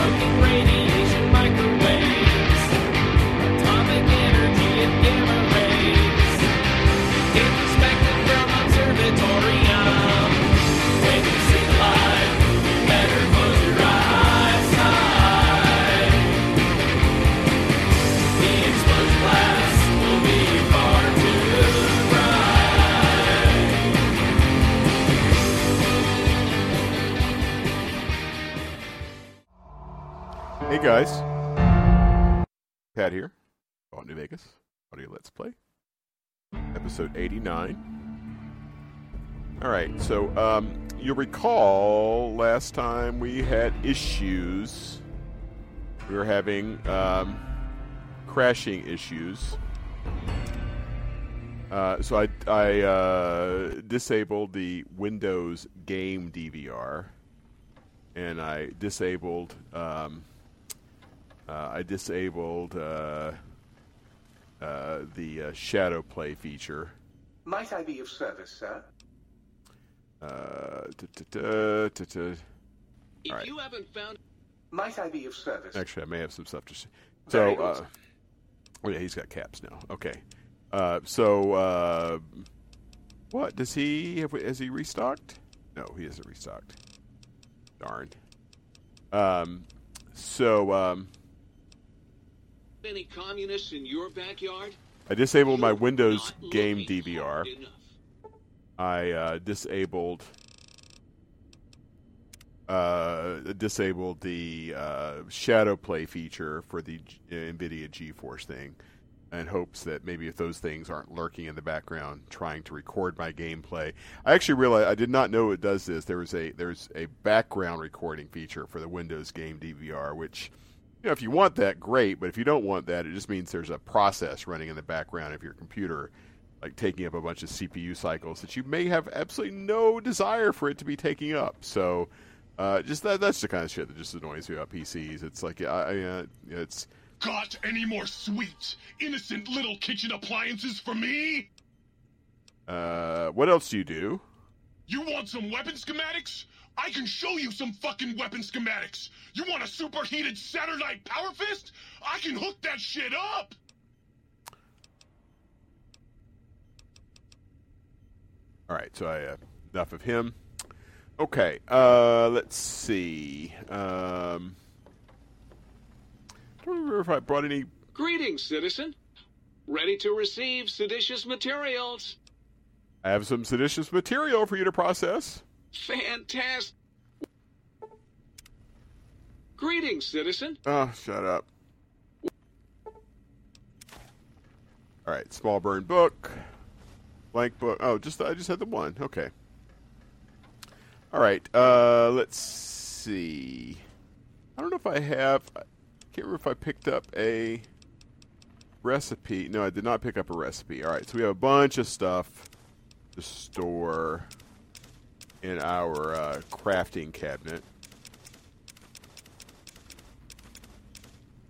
Smoking Vegas Audio Let's Play, episode 89. All right, so um, you'll recall last time we had issues. We were having um, crashing issues. Uh, so I, I uh, disabled the Windows Game DVR, and I disabled um, uh, I disabled uh, the uh, ShadowPlay feature. Might I be of service, sir? Uh, ta-ta-ta, ta-ta. If Alright. you haven't found Might I be of service? Actually, I may have some stuff to say. So, uh, oh yeah, he's got caps now. Okay. Uh, so, uh, what does he have? Has he restocked? No, he hasn't restocked. Darn. Um, so um, any communists in your backyard, I disabled my Windows game DVR. I uh, disabled uh, disabled the uh, ShadowPlay feature for the G- uh, NVIDIA GeForce thing, in hopes that maybe if those things aren't lurking in the background trying to record my gameplay. I actually realized I did not know it does this. There was a there's a background recording feature for the Windows game DVR, which you know if you want that, great. But if you don't want that, it just means there's a process running in the background of your computer like taking up a bunch of CPU cycles that you may have absolutely no desire for it to be taking up. So, uh, just that that's the kind of shit that just annoys me about PCs. It's like I, I uh, it's Got any more sweet, innocent little kitchen appliances for me? uh, what else do you do? You want some weapon schematics? I can show you some fucking weapon schematics. You want a superheated Saturnite power fist? I can hook that shit up. All right, so I uh, enough of him. Okay, uh, let's see. Um, I don't remember if I brought any. Greetings, citizen. Ready to receive seditious materials. I have some seditious material for you to process. Fantastic. Greetings, citizen. Oh, shut up. All right, small burn book, blank book. Oh, just I just had the one. Okay. All right. Uh, let's see. I don't know if I have. I can't remember if I picked up a recipe. No, I did not pick up a recipe. All right, so we have a bunch of stuff to store in our uh, crafting cabinet.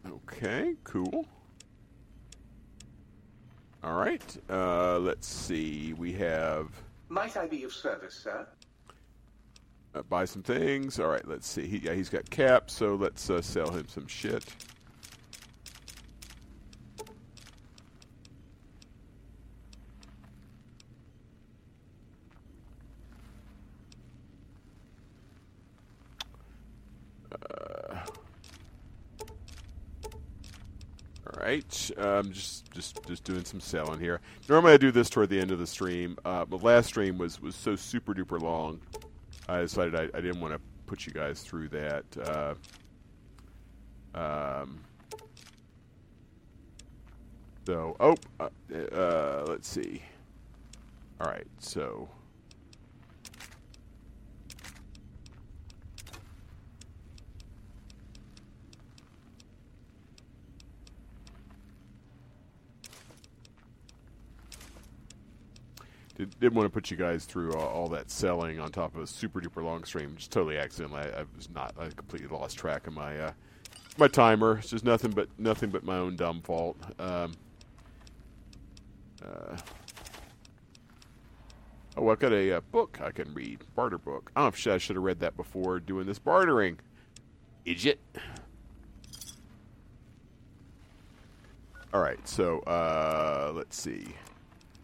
Okay, cool. All right. Uh, let's see. We have Might I be of service, sir? uh, buy some things. All right. Let's see. He, yeah, he's got caps, so let's uh, sell him some shit. All right, um, just just just doing some selling here. Normally I do this toward the end of the stream, uh, but last stream was was so super duper long. I decided I, I didn't want to put you guys through that. Uh, um, so oh, uh, uh, let's see. All right, so didn't want to put you guys through all, all, that selling on top of a super duper long stream. Just totally accidentally, I, I, was not. I completely lost track of my uh, my timer. It's just nothing but nothing but my own dumb fault. Um, uh, oh, I've got a, uh, book I can read. Barter book. I don't know if I should have read that before doing this bartering. Idiot. All right, so uh, let's see.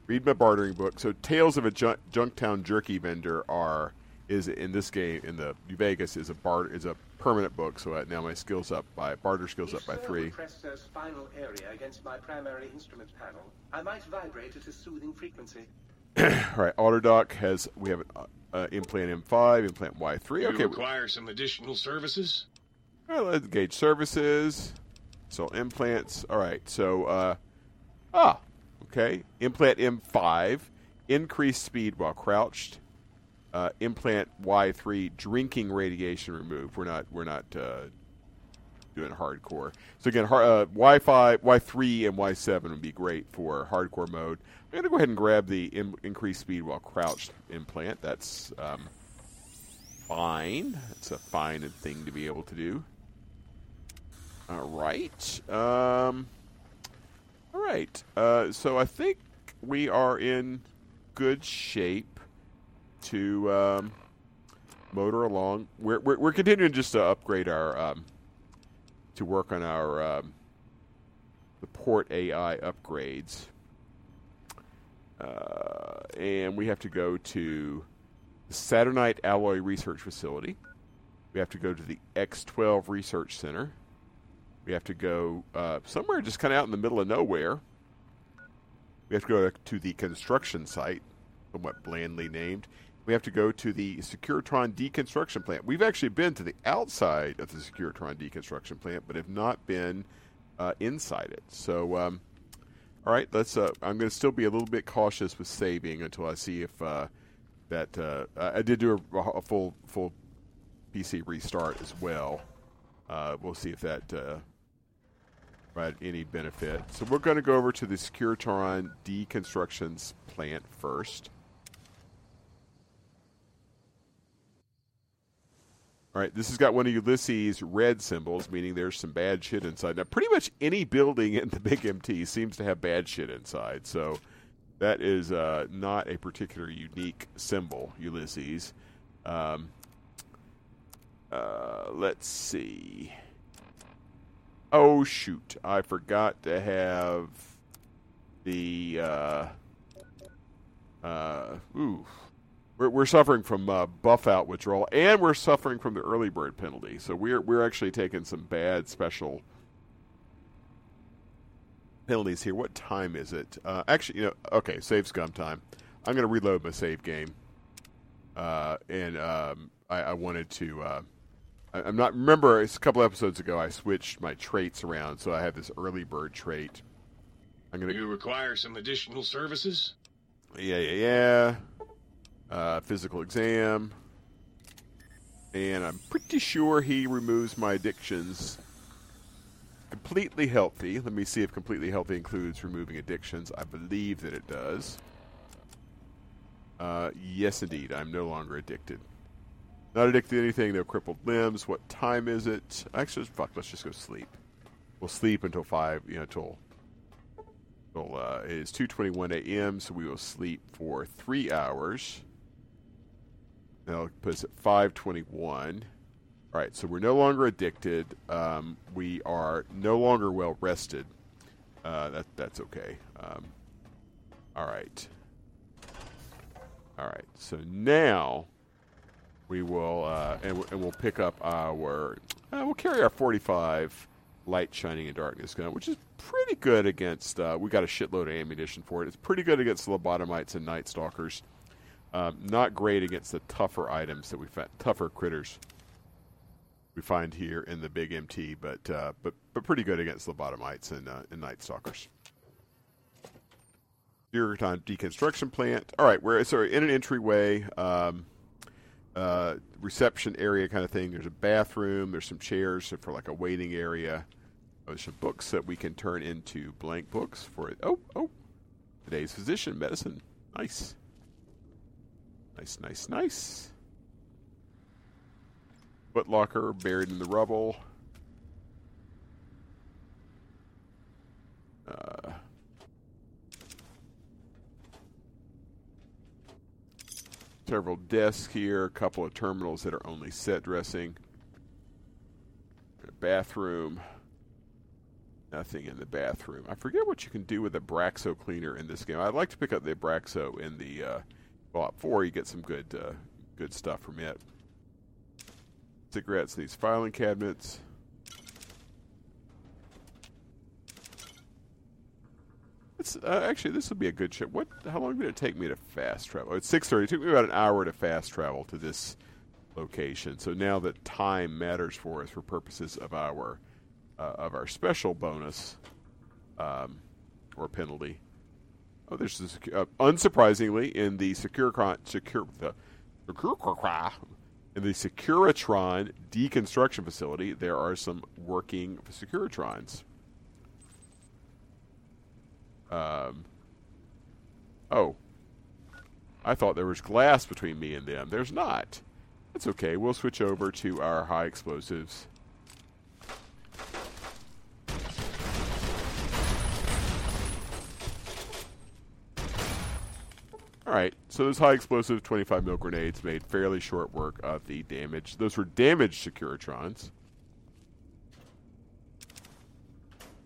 Read my bartering book. So, Tales of a Junk- Junktown Jerky Vendor are is in this game in the New Vegas is a bar is a permanent book. So uh, now my skills up by barter skills up by three. would spinal area against my primary instrument panel, I might vibrate at a soothing frequency. All right, Autodoc has we have an uh, uh, implant M5, implant Y3. You Okay, require some additional services? All right, let's engage services. So implants. All right. So uh, ah, okay. Implant M5, increased speed while crouched. Uh, implant Y3, drinking radiation removed. We're not we're not uh, doing hardcore. So again, har- uh, Y5, Y3, and Y7 would be great for hardcore mode. I'm gonna go ahead and grab the in- increased speed while crouched implant. That's um, fine. It's a fine thing to be able to do. All right. Um, all right. Uh, so I think we are in good shape to um, motor along. We're, we're, we're continuing just to upgrade our um, to work on our um, the port AI upgrades, uh, and we have to go to the Saturnite Alloy Research Facility. We have to go to the X12 Research Center. We have to go uh, somewhere just kind of out in the middle of nowhere. We have to go to the construction site, somewhat blandly named. We have to go to the Securitron deconstruction plant. We've actually been to the outside of the Securitron deconstruction plant, but have not been uh, inside it. So, um, all right, let's. Uh, I'm going to still be a little bit cautious with saving until I see if uh, that. Uh, I did do a, a full full PC restart as well. Uh, we'll see if that uh, provide any benefit. So we're going to go over to the Securitron deconstructions plant first. All right, this has got one of Ulysses' red symbols, meaning there's some bad shit inside. Now, pretty much any building in the Big MT seems to have bad shit inside, so that is uh, not a particular unique symbol, Ulysses. Um, uh, let's see. Oh shoot! I forgot to have the. Uh, uh, ooh, we're we're suffering from uh, Buffout withdrawal, and we're suffering from the early bird penalty. So we're we're actually taking some bad special penalties here. What time is it? Uh, actually, you know, okay, save scum time. I'm going to reload my save game, uh, and um, I, I wanted to. Uh, I, I'm not remember it's a couple episodes ago. I switched my traits around, so I have this early bird trait. I'm to You require some additional services? yeah, yeah, yeah. Uh, physical exam. And I'm pretty sure he removes my addictions. Completely healthy. Let me see if completely healthy includes removing addictions. I believe that it does. Uh, yes, indeed. I'm no longer addicted. Not addicted to anything, no crippled limbs. What time is it? Actually, fuck, let's just go sleep. We'll sleep until 5, you know, until well, uh, it is 2:21 a.m., so we will sleep for three hours. That'll put us at 5:21. All right, so we're no longer addicted. Um, we are no longer well rested. Uh, that that's okay. Um, all right. All right. So now we will uh, and, and we'll pick up our uh, we'll carry our 45 light shining in darkness gun, which is pretty good against. Uh, we got a shitload of ammunition for it. It's pretty good against lobotomites and night stalkers. Um, not great against the tougher items that we find, tougher critters we find here in the big MT, but uh, but but pretty good against lobotomites and, uh, and night stalkers. Securitron deconstruction plant. All right, we're sorry in an entryway. Um, uh, reception area kind of thing. There's a bathroom. There's some chairs for like a waiting area. There's some books that we can turn into blank books for it. Oh, oh. Today's physician medicine. Nice. Nice, nice, nice. Foot locker buried in the rubble. Uh, several desks here, a couple of terminals that are only set dressing, bathroom, Nothing in the bathroom. I forget what you can do with Abraxo cleaner in this game. I'd like to pick up the Braxo in the uh, Fallout 4. You get some good uh, good stuff from it. Cigarettes, these filing cabinets. It's, uh, actually, this would be a good trip. What? How long did it take me to fast travel? It's six thirty. It took me about an hour to fast travel to this location. So now that time matters for us for purposes of our uh, of our special bonus um, or penalty. Oh, there's uh, unsurprisingly in the secure secure the in the Securitron deconstruction facility, there are some working Securitrons. Um, oh, I thought there was glass between me and them. There's not. That's okay. We'll switch over to our high explosives. All right, so those high explosive 25 mil grenades made fairly short work of the damage. Those were damaged Securitrons.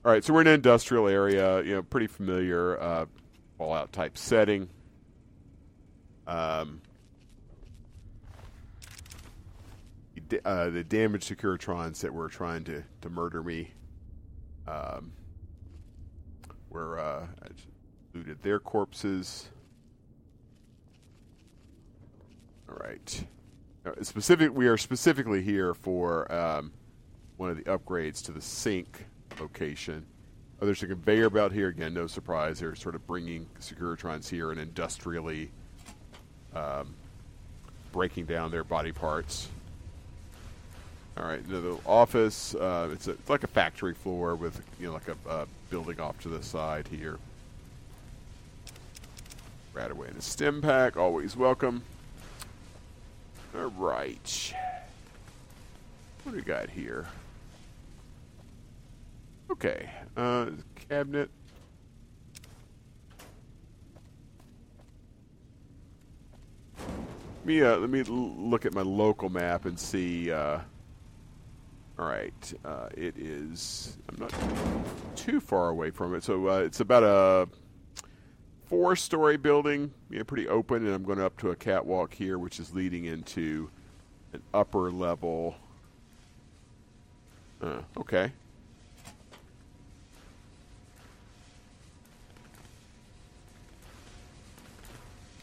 All right, so we're in an industrial area, you know, pretty familiar uh, Fallout type setting. Um, uh, the damaged Securitrons that were trying to, to murder me um, were uh, looted their corpses. All right. Specific, we are specifically here for um, one of the upgrades to the sink location. Oh, there's a conveyor belt here again. No surprise. They're sort of bringing Securitrons here and industrially um, breaking down their body parts. All right, the, the office. Uh, it's, a, it's like a factory floor with you know like a building off to the side here. Right away in a stim pack, always welcome. All right. What do we got here? Okay. Uh, cabinet. Let me, uh, let me look at my local map and see. Uh, all right. Uh, it is. I'm not too far away from it. So uh, it's about a four story building, know, pretty open, and I'm going up to a catwalk here, which is leading into an upper level. Uh, okay.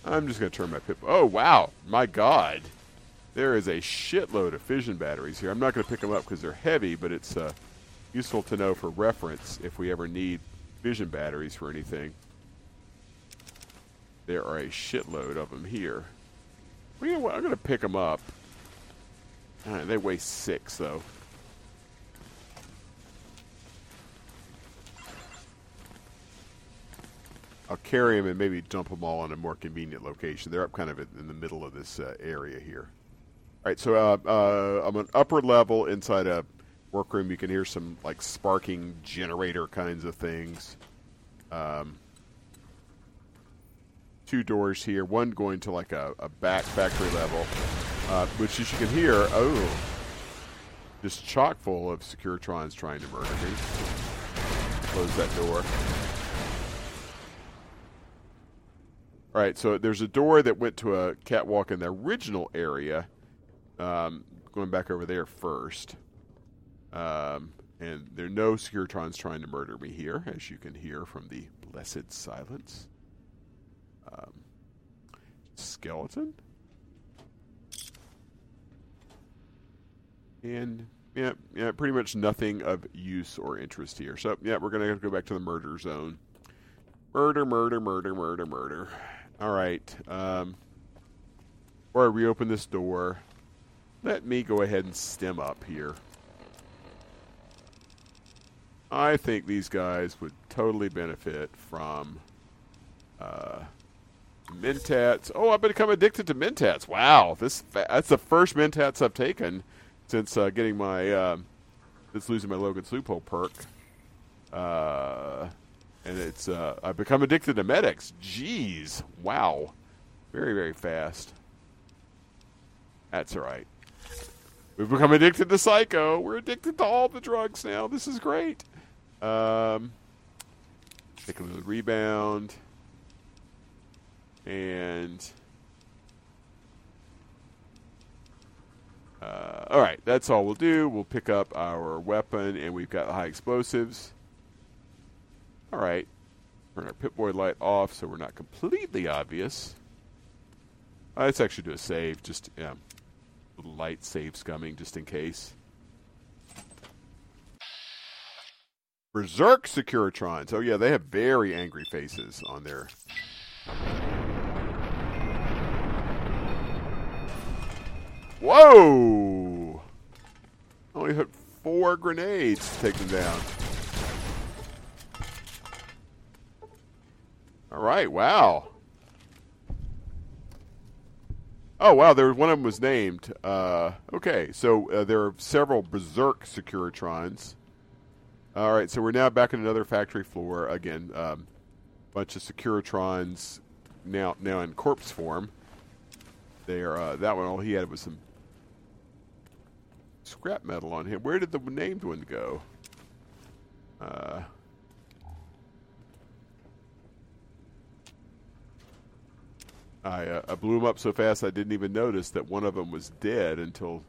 I'm just going to turn my pip. Oh, wow. My God. There is a shitload of fission batteries here. I'm not going to pick them up because they're heavy, but it's uh, useful to know for reference if we ever need fission batteries for anything. There are a shitload of them here. Well, you know what? I'm going to pick them up. Right, they weigh six, though. I'll carry them and maybe dump them all in a more convenient location. They're up kind of in the middle of this uh, area here. All right, so uh, uh, I'm an upper level inside a workroom. You can hear some like sparking generator kinds of things. Um, two doors here, one going to like a, a back factory level, uh, which as you can hear, oh, just chock full of Securitrons trying to murder me. Close that door. All right, so there's a door that went to a catwalk in the original area. Um, going back over there first. Um, and there are no Securitrons trying to murder me here, as you can hear from the blessed silence um, skeleton. And yeah, yeah, pretty much nothing of use or interest here. So yeah, we're gonna go back to the murder zone. Murder, murder, murder, murder, murder. All right. Um, before I reopen this door, let me go ahead and stim up here. I think these guys would totally benefit from uh, Mentats. Oh, I've become addicted to Mentats. Wow, this that's the first Mentats I've taken since uh, getting my uh, since losing my Logan's loophole perk. Uh, and it's uh, I've become addicted to medics. Jeez, wow, very very fast. That's all right. We've become addicted to psycho. We're addicted to all the drugs now. This is great. Um, take a little rebound. And. Uh, all right, that's all we'll do. We'll pick up our weapon, and we've got high explosives. All right, turn our Pip-Boy light off so we're not completely obvious. Uh, let's actually do a save, just yeah, little light saves scumming, just in case. Berserk Securitrons. Oh yeah, they have very angry faces on their. Whoa! Only hit four grenades to take them down. All right, wow. Oh wow, there one of them was named. Uh, okay, so uh, there are several Berserk Securitrons. All right, so we're now back in another factory floor again. Um, bunch of Securitrons now now in corpse form. They are uh, that one. All he had was some scrap metal on him. Where did the named one go? Uh, I, uh, I blew him up so fast I didn't even notice that one of them was dead until,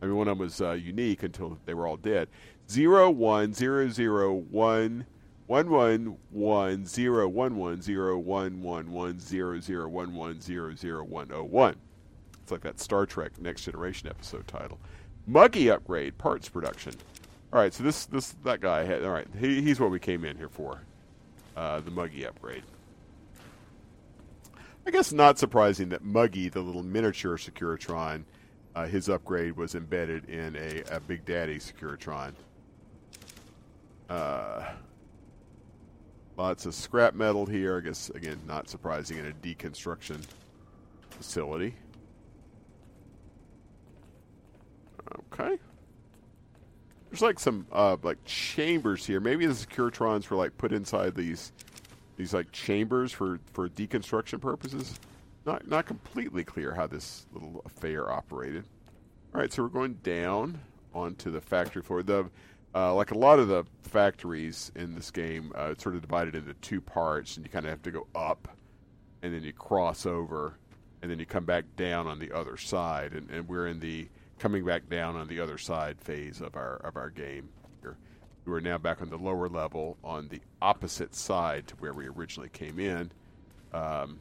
I mean, one of them was uh, unique until they were all dead. Zero one zero zero one one one one zero one one zero one one one zero zero one one zero zero one zero one. It's like that Star Trek Next Generation episode title. Muggy upgrade parts production. All right, so this this that guy had. All right, he, he's what we came in here for. Uh, the Muggy upgrade. I guess not surprising that Muggy, the little miniature Securitron, uh, his upgrade was embedded in a, a Big Daddy Securitron. Uh, lots of scrap metal here. I guess again, not surprising in a deconstruction facility. Okay. There's like some uh, like chambers here. Maybe the Securitrons were like put inside these these like chambers for for deconstruction purposes. Not not completely clear how this little affair operated. All right, so we're going down onto the factory floor. The uh, like a lot of the factories in this game, uh, it's sort of divided into two parts, and you kind of have to go up, and then you cross over, and then you come back down on the other side. And, and we're in the coming back down on the other side phase of our of our game. We are now back on the lower level on the opposite side to where we originally came in. Um,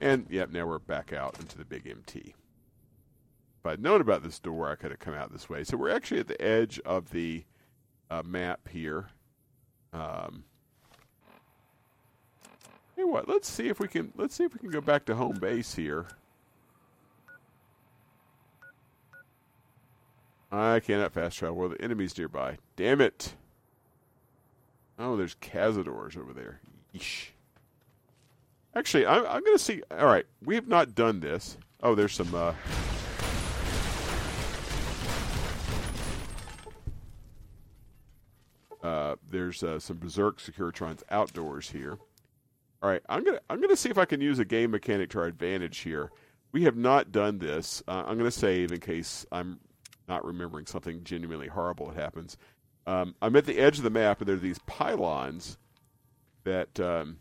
and yep, now we're back out into the big MT. If I'd known about this door, I could have come out this way. So we're actually at the edge of the uh, map here. Um, what? Let's see if we can. Let's see if we can go back to home base here. I cannot fast travel where the enemy's nearby. Damn it! Oh, there's Cazadors over there. Yeesh. Actually, I'm, I'm going to see. All right, we have not done this. Oh, there's some. Uh, uh, there's uh, some Berserk Securitrons outdoors here. All right, I'm gonna I'm gonna see if I can use a game mechanic to our advantage here. We have not done this. Uh, I'm gonna save in case I'm not remembering something genuinely horrible that happens. Um, I'm at the edge of the map, and there are these pylons that um,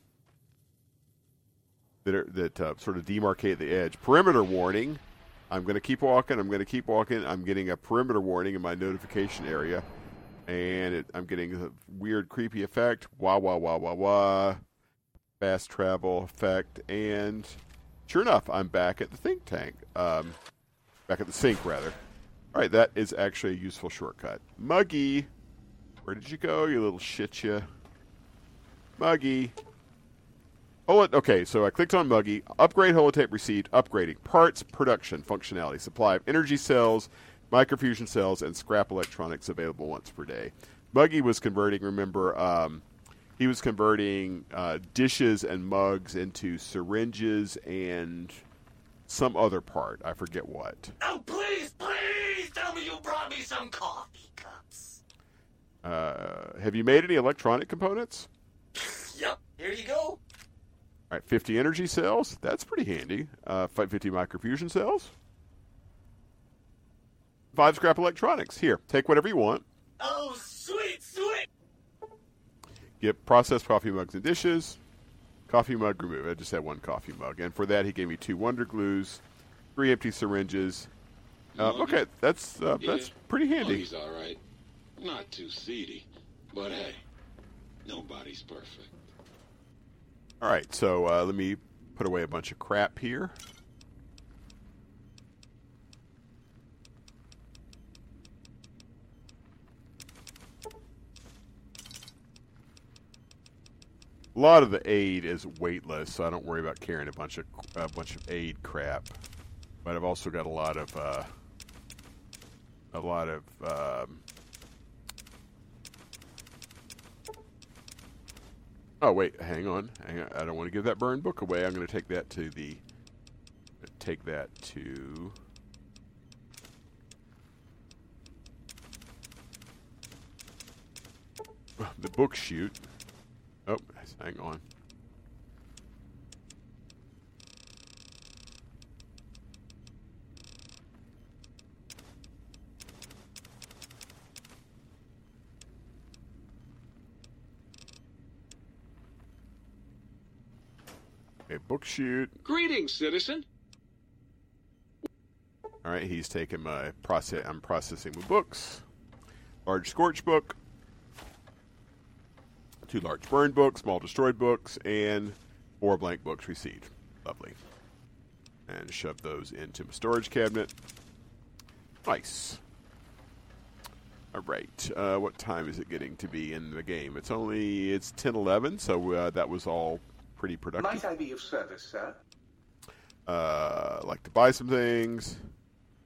that are, that uh, sort of demarcate the edge. Perimeter warning. I'm going to keep walking. I'm going to keep walking. I'm getting a perimeter warning in my notification area, and it, I'm getting a weird, creepy effect. Wah wah wah wah wah. Fast travel effect, and sure enough, I'm back at the think tank. Um, back at the sink, rather. All right, that is actually a useful shortcut. Muggy, where did you go, you little shit you? Muggy. Oh, okay, so I clicked on Muggy. Upgrade holotape received. Upgrading. Parts, production, functionality. Supply of energy cells, microfusion cells, and scrap electronics available once per day. Muggy was converting, remember, um, he was converting uh, dishes and mugs into syringes and some other part. I forget what. Oh, please, please tell me you brought me some coffee. Uh, have you made any electronic components? Yep, here you go. All right, 50 energy cells. That's pretty handy. Uh, 50 microfusion cells. Five scrap electronics. Here, take whatever you want. Oh, sweet, sweet. get processed coffee mugs and dishes. Coffee mug removed. I just had one coffee mug, and for that he gave me two Wonder Glues, three empty syringes. Uh, okay, that's uh, Yeah. that's pretty Oh, handy. he's all right. Not too seedy. But hey, nobody's perfect. All right, so uh, let me put away a bunch of crap here. A lot of the aid is weightless, so I don't worry about carrying a bunch of a bunch of aid crap. But I've also got a lot of uh, a lot of um, Oh wait, hang on, hang on. I don't want to give that burned book away. I'm going to take that to the take that to the book chute. Oh, hang on. A book chute. Greetings, citizen. All right, he's taking my process. I'm processing my books. Large scorch book, two large burned books, small destroyed books, and four blank books received. Lovely. And shove those into my storage cabinet. Nice. All right. Uh, what time is it getting to be in the game? It's only it's ten eleven, so uh, that was all pretty productive. Might I be of service, sir? Uh, like to buy some things.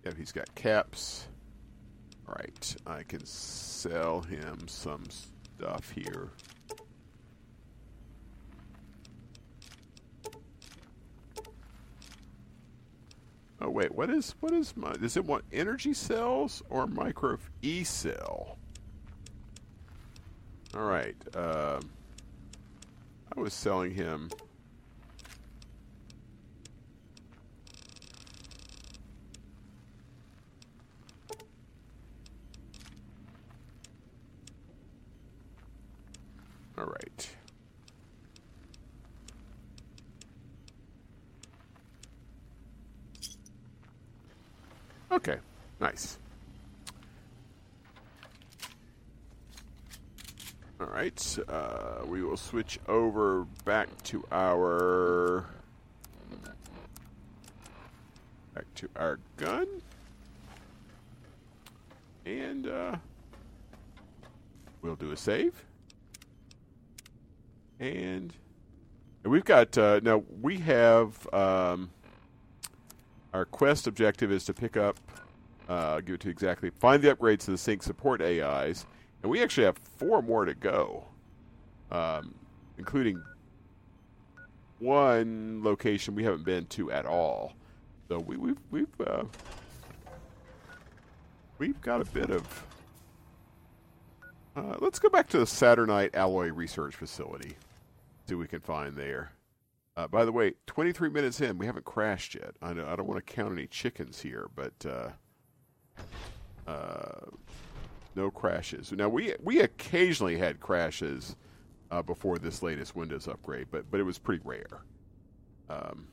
Yeah, he's got caps. All right, I can sell him some stuff here. Oh wait, what is what is my? Does it want energy cells or micro e cell? All right. Um, I was selling him. All right. Okay, nice. All right, uh, we will switch over back to our back to our gun, and uh, we'll do a save. And we've got uh, now we have um, our quest objective is to pick up, uh, give it to exactly, find the upgrades to the Sink support AIs, and we actually have four more to go, um, including one location we haven't been to at all. So we, we've we've uh, we've got a bit of. Uh, let's go back to the Saturnite Alloy Research Facility. See what we can find there. Uh, by the way, 23 minutes in, we haven't crashed yet. I, know, I don't want to count any chickens here, but uh, uh, no crashes. Now we we occasionally had crashes uh, before this latest Windows upgrade, but but it was pretty rare. Um,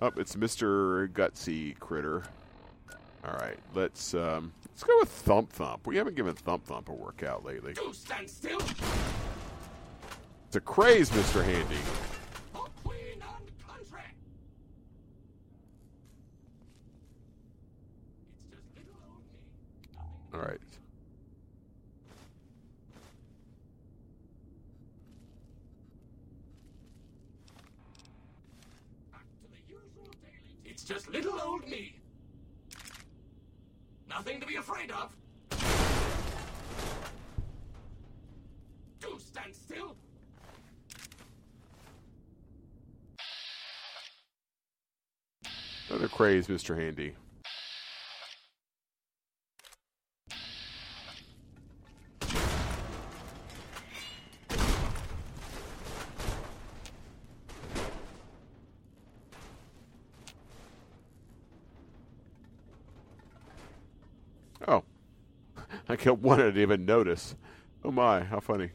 oh, it's Mister Gutsy Critter. All right, let's um, let's go with Thump Thump. We haven't given Thump Thump a workout lately. Do stand still. It's a craze, Mister Handy. For queen and country. It's just little old me. Nothing All right. back to the usual daily. It's just little old me. Nothing to be afraid of. Do stand still. Another craze, Mister Handy. Killed one I didn't even notice. Oh my, how funny.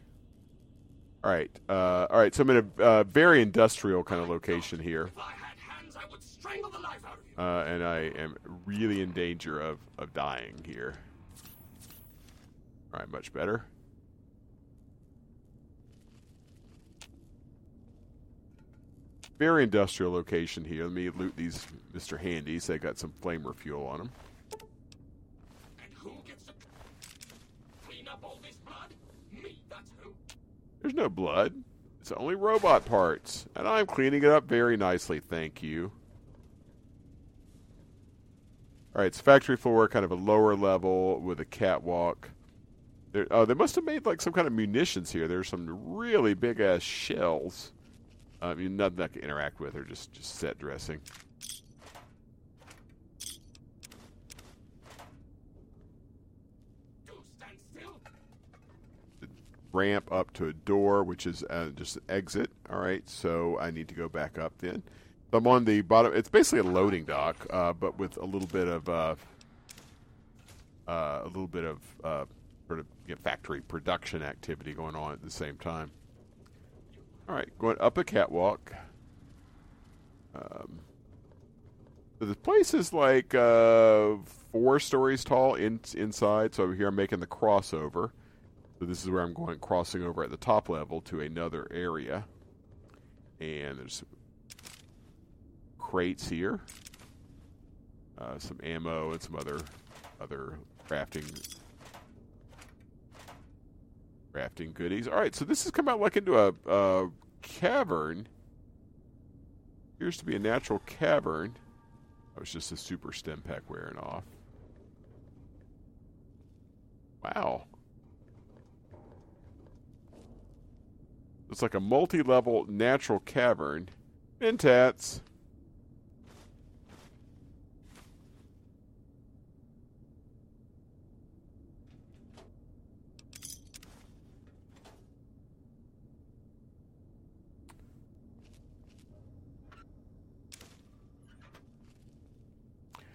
All right, uh, all right. So I'm in a uh, very industrial kind of location here, If I had hands, I would strangle the life out of you. uh, and I am really in danger of of dying here. All right, much better. Very industrial location here. Let me loot these Mr. Handies. They got some flamer fuel on them. And who gets to clean up all this blood? Me, that's who. There's no blood. It's only robot parts. And I'm cleaning it up very nicely, thank you. Alright, it's factory floor, kind of a lower level with a catwalk. There, oh, they must have made like some kind of munitions here. There's some really big ass shells. Um, I mean, nothing I can interact with, or just, just set dressing. Do stand still. Ramp up to a door, which is uh, just an exit. All right, so I need to go back up then. I'm on the bottom. It's basically a loading dock, uh, but with a little bit of uh, uh, a little bit of uh, sort of you know, factory production activity going on at the same time. All right, going up a catwalk. Um, so the place is like uh, four stories tall in, inside. So over here I'm making the crossover. So this is where I'm going crossing over at the top level to another area. And there's crates here. Uh, some ammo and some other other crafting crafting goodies. All right, so this has come out like into a, a cavern. Appears to be a natural cavern. That was just a super Stimpak wearing off. Wow. It's like a multi-level natural cavern. Mentats.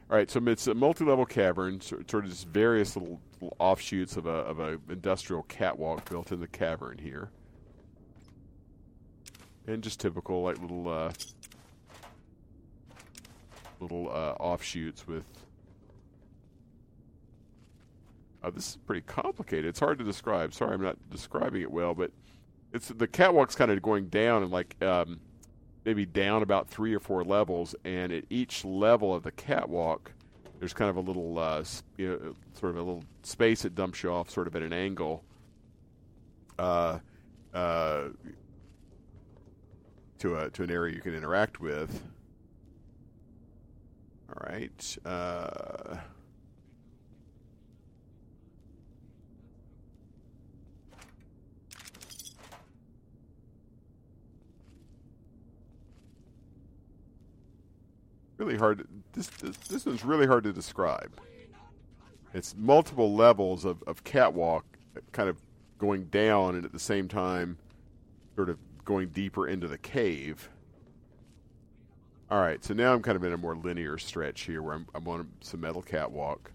All right, so it's a multi-level cavern, sort of just various little, little offshoots of a of a industrial catwalk built in the cavern here, and just typical like little uh, little uh, offshoots with. Uh, this is pretty complicated. It's hard to describe. Sorry, I'm not describing it well, but it's the catwalk's kind of going down and like um, maybe down about three or four levels, and at each level of the catwalk, there's kind of a little, uh, you know, sort of a little space that dumps you off, sort of at an angle, uh, uh, to a to an area you can interact with. All right. Uh, really hard. This, this this really hard to describe. It's multiple levels of, of catwalk, kind of going down, and at the same time, sort of going deeper into the cave. All right, so now I'm kind of in a more linear stretch here, where I'm, I'm on some metal catwalk.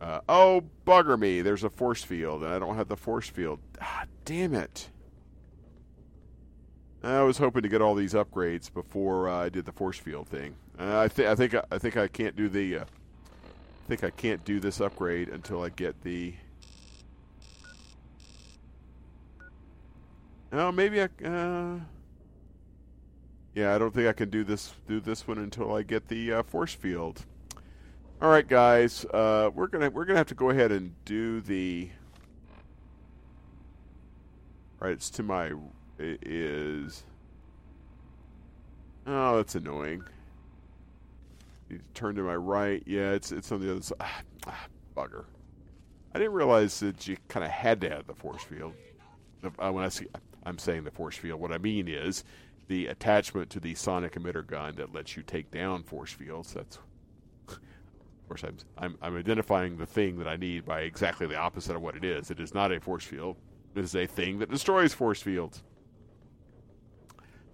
Uh, oh, bugger me! There's a force field, and I don't have the force field. Ah, damn it! I was hoping to get all these upgrades before uh, I did the force field thing. Uh, I, th- I think I think I can't do the. Uh, I think I can't do this upgrade until I get the. Oh, maybe I. Uh, yeah, I don't think I can do this do this one until I get the uh, force field. All right, guys, uh, we're gonna we're gonna have to go ahead and do the. Right, it's to my it is. Oh, that's annoying. Need to turn to my right. Yeah, it's it's on the other side. Ah, ah, bugger. I didn't realize that you kind of had to have the force field. Uh, when I see, I'm saying the force field. What I mean is the attachment to the sonic emitter gun that lets you take down force fields. That's of course I'm I'm, I'm identifying the thing that I need by exactly the opposite of what it is. It is not a force field. It is a thing that destroys force fields.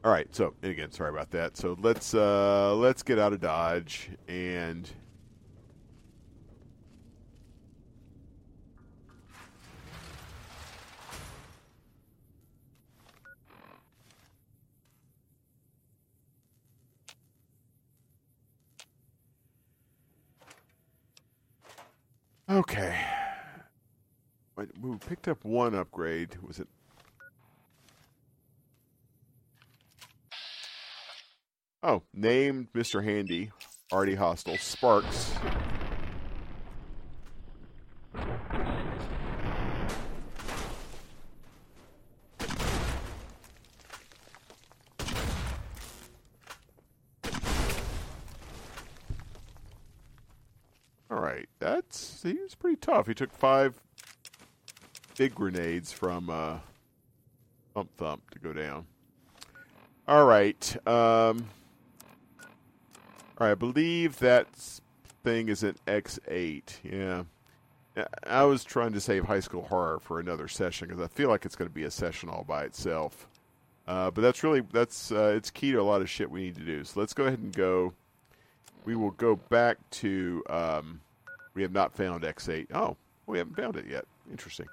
All right, so again, sorry about that. So let's uh, let's get out of Dodge and Okay. We picked up one upgrade. Was it? Oh, named Mr. Handy, already hostile. Sparks. All he was pretty tough. He took five big grenades from uh, Thump Thump to go down. All right, um, all right. I believe that thing is an X eight. Yeah, I- I was trying to save High School Horror for another session because I feel like it's going to be a session all by itself. Uh, but that's really that's uh, it's key to a lot of shit we need to do. So let's go ahead and go we will go back to um, we have not found X8. Oh, we haven't found it yet. Interesting.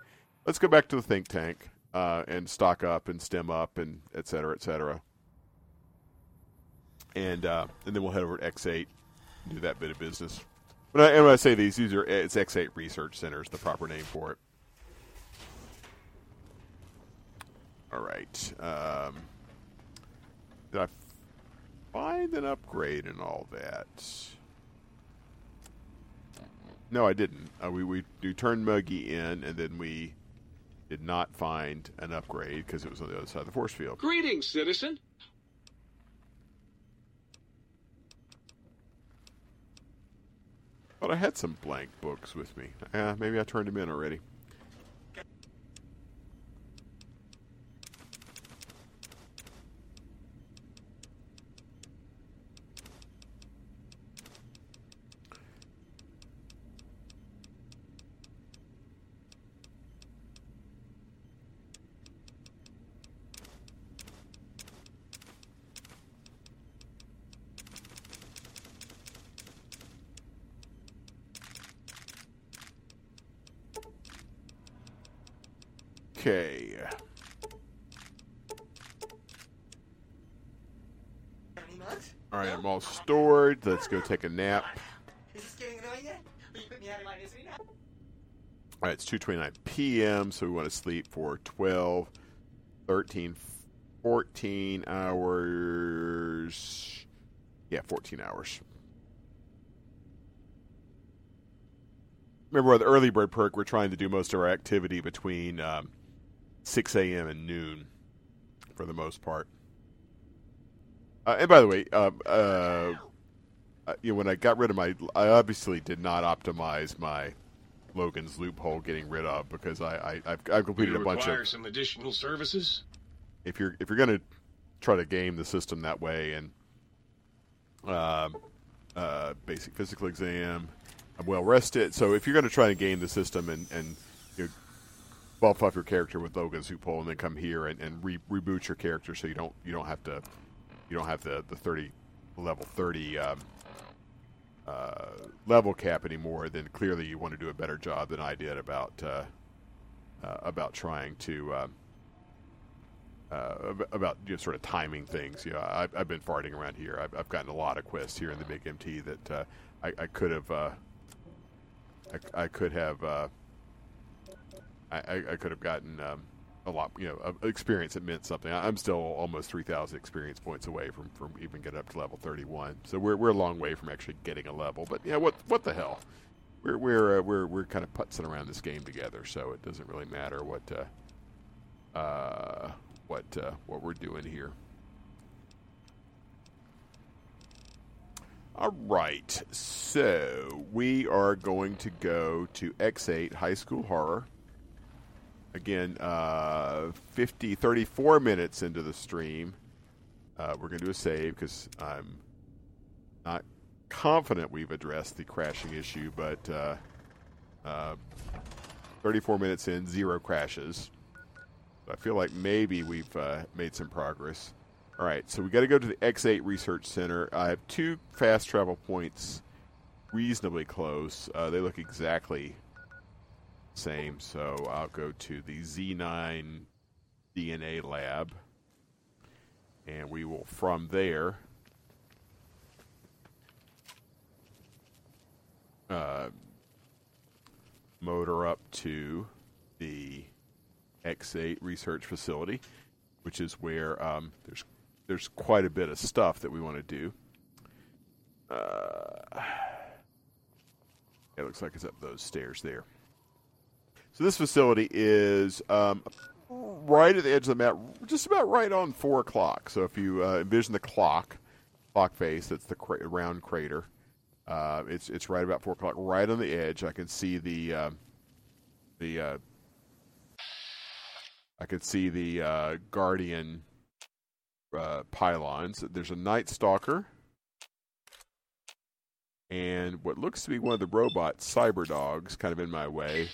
Let's go back to the think tank uh, and stock up and stem up and et cetera, et cetera. And uh, and then we'll head over to X8 do that bit of business. When I, and when I say these, these are it's X8 Research Centers, the proper name for it. All right. Um, did I find an upgrade and all that? No, I didn't. Uh, we, we we turned Muggy in, and then we did not find an upgrade because it was on the other side of the force field. Greetings, citizen. But I had some blank books with me. Uh, maybe I turned them in already. Okay. Any much? All right, I'm all stored. Let's go take a nap. All right, it's 2:29 p.m., so we want to sleep for 12, 13, 14 hours. Yeah, 14 hours. Remember, with the early bird perk, we're trying to do most of our activity between um, 6 a.m. and noon, for the most part. Uh, and by the way, uh, uh, you know, when I got rid of my, I obviously did not optimize my Logan's loophole getting rid of because I, I I've, I've completed a bunch of. some additional services? If you're if you're gonna try to game the system that way and um, uh, basic physical exam, I'm well rested. So if you're gonna try to game the system and and you know, buff up your character with Logan's loophole and then come here and, and re- reboot your character so you don't you don't have to you don't have the the 30 level 30 um, uh, level cap anymore, then clearly you want to do a better job than I did about uh, uh, about trying to um, uh, about you know, sort of timing things. You know, I've, I've been farting around here. I've, I've gotten a lot of quests here in the Big MT that uh, I, I could have uh, I, I could have uh, I, I I could have gotten um, a lot you know experience that meant something. I- I'm still almost three thousand experience points away from, from even getting up to level thirty one. So we're we're a long way from actually getting a level. But yeah, what what the hell? We're we're uh, we're we're kind of putzing around this game together, so it doesn't really matter what uh, uh, what uh, what we're doing here. All right, so we are going to go to X8 High School Horror. Again, uh, 50, 34 minutes into the stream. Uh, we're going to do a save because I'm not confident we've addressed the crashing issue, but uh, uh, 34 minutes in, zero crashes. I feel like maybe we've uh, made some progress. All right, so we got to go to the X8 Research Center. I have two fast travel points reasonably close. Uh, they look exactly same, so I'll go to the Z9 DNA lab. And we will, from there, uh, motor up to the X8 research facility, which is where um, there's there's quite a bit of stuff that we want to do. Uh, it looks like it's up those stairs there. So this facility is um, right at the edge of the map, just about right on four o'clock. So if you uh, envision the clock, clock face, that's the cra- round crater. Uh, it's it's right about four o'clock, right on the edge. I can see the um, the uh, I can see the uh, guardian uh, pylons. There's a night stalker and what looks to be one of the robot cyber dogs, kind of in my way.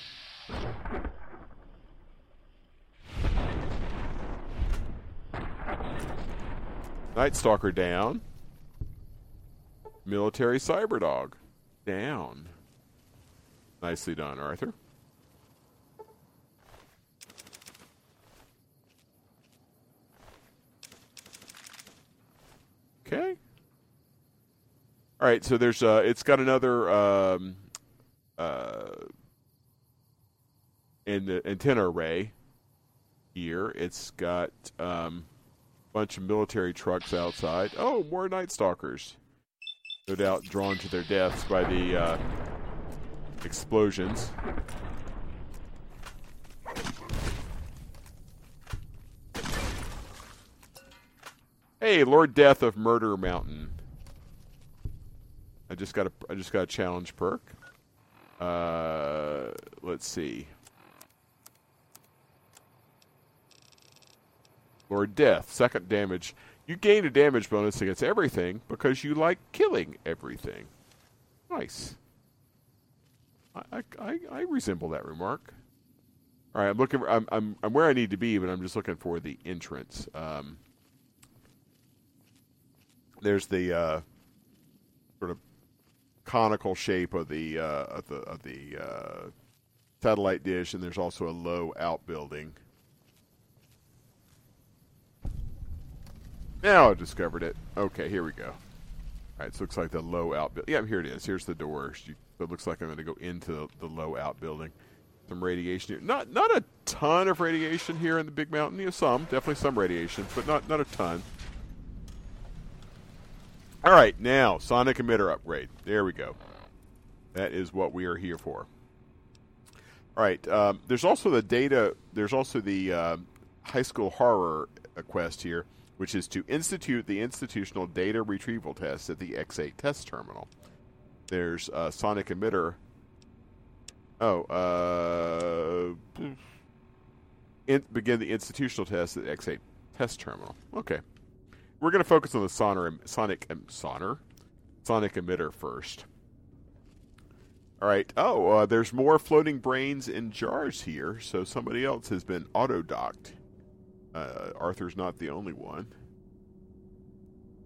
Night Stalker down. Military Cyberdog down. Nicely done, Arthur. Okay. All right, so there's uh, it's got another um, uh, in the antenna array here. It's got um, a bunch of military trucks outside. Oh, more night stalkers. No doubt drawn to their deaths by the uh, explosions. Hey, Lord Death of Murder Mountain. I just got a I just got a challenge perk. Uh, let's see. Lord Death, second damage. You gain a damage bonus against everything because you like killing everything. Nice. I, I, I resemble that remark. All right, I'm looking. For, I'm, I'm I'm where I need to be, but I'm just looking for the entrance. Um, there's the uh, sort of conical shape of the uh, of the of the uh, satellite dish, and there's also a low outbuilding. Now I've discovered it. Okay, here we go. All right, so looks like the low outbuilding. Yeah, here it is. Here's the door. It looks like I'm going to go into the, low outbuilding. Some radiation here. Not not a ton of radiation here in the big mountain. You some definitely some radiation, but not not a ton. All right, now sonic emitter upgrade. There we go. That is what we are here for. All right. Um, there's also the data. There's also the uh, high school horror quest here, which is to institute the institutional data retrieval test at the X8 test terminal. There's uh, sonic emitter. Oh, uh, in, begin the institutional test at the X8 test terminal. Okay we're going to focus on the sonar, sonic um, sonar, sonic emitter first. All right. Oh, uh, there's more floating brains in jars here. So somebody else has been auto docked. Uh, Arthur's not the only one.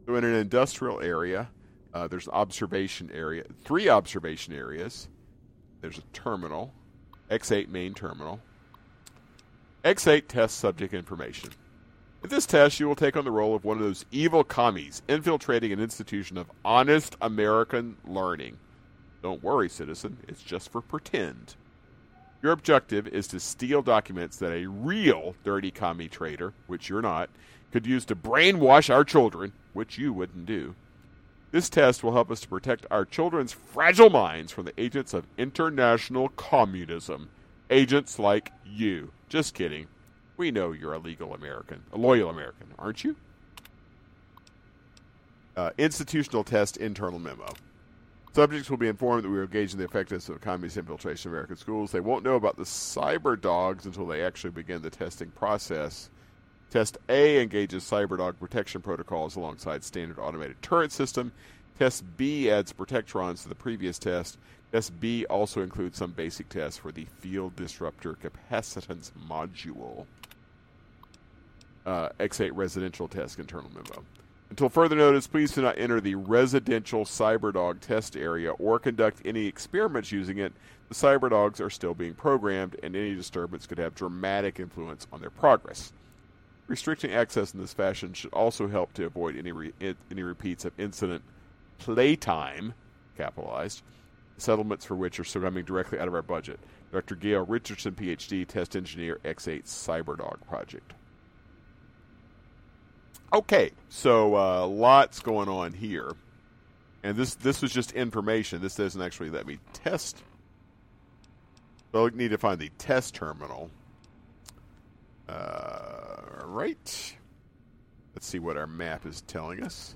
So in an industrial area, uh, there's an observation area, three observation areas. There's a terminal, X8 main terminal. X8 test subject information. In this test, you will take on the role of one of those evil commies infiltrating an institution of honest American learning. Don't worry, citizen, it's just for pretend. Your objective is to steal documents that a real dirty commie trader, which you're not, could use to brainwash our children, which you wouldn't do. This test will help us to protect our children's fragile minds from the agents of international communism. Agents like you. Just kidding. We know you're a legal American, a loyal American, aren't you? Uh, institutional test internal memo. Subjects will be informed that we are engaged in the effectiveness of communist infiltration of American schools. They won't know about the cyber dogs until they actually begin the testing process. Test A engages CyberDog protection protocols alongside standard automated turret system. Test B adds protectrons to the previous test. Test B also includes some basic tests for the field disruptor capacitance module uh, X8 residential test internal memo. Until further notice, please do not enter the residential CyberDog test area or conduct any experiments using it. The CyberDogs are still being programmed, and any disturbance could have dramatic influence on their progress. Restricting access in this fashion should also help to avoid any re- any repeats of incident playtime, capitalized, settlements for which are still coming directly out of our budget. Dr. Gail Richardson, PhD, Test Engineer, X8 Cyberdog Project. Okay, so uh, lots going on here, and this this was just information. This doesn't actually let me test. So I need to find the test terminal. Uh, right. Let's see what our map is telling us.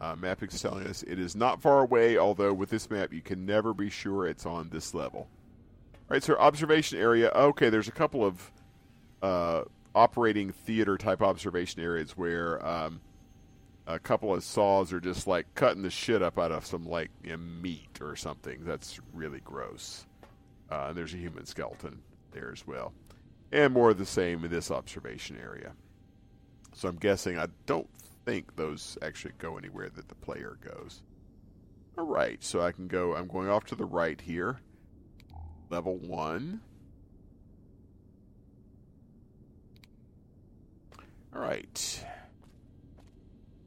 Uh, map is telling us it is not far away, although with this map you can never be sure it's on this level. All right, so observation area. Okay, there's a couple of uh, operating theater type observation areas where um, a couple of saws are just like cutting the shit up out of some like you know, meat or something. That's really gross. Uh, and there's a human skeleton there as well, and more of the same in this observation area. So I'm guessing I don't think those actually go anywhere that the player goes. All right, so I can go. I'm going off to the right here. Level one. All right.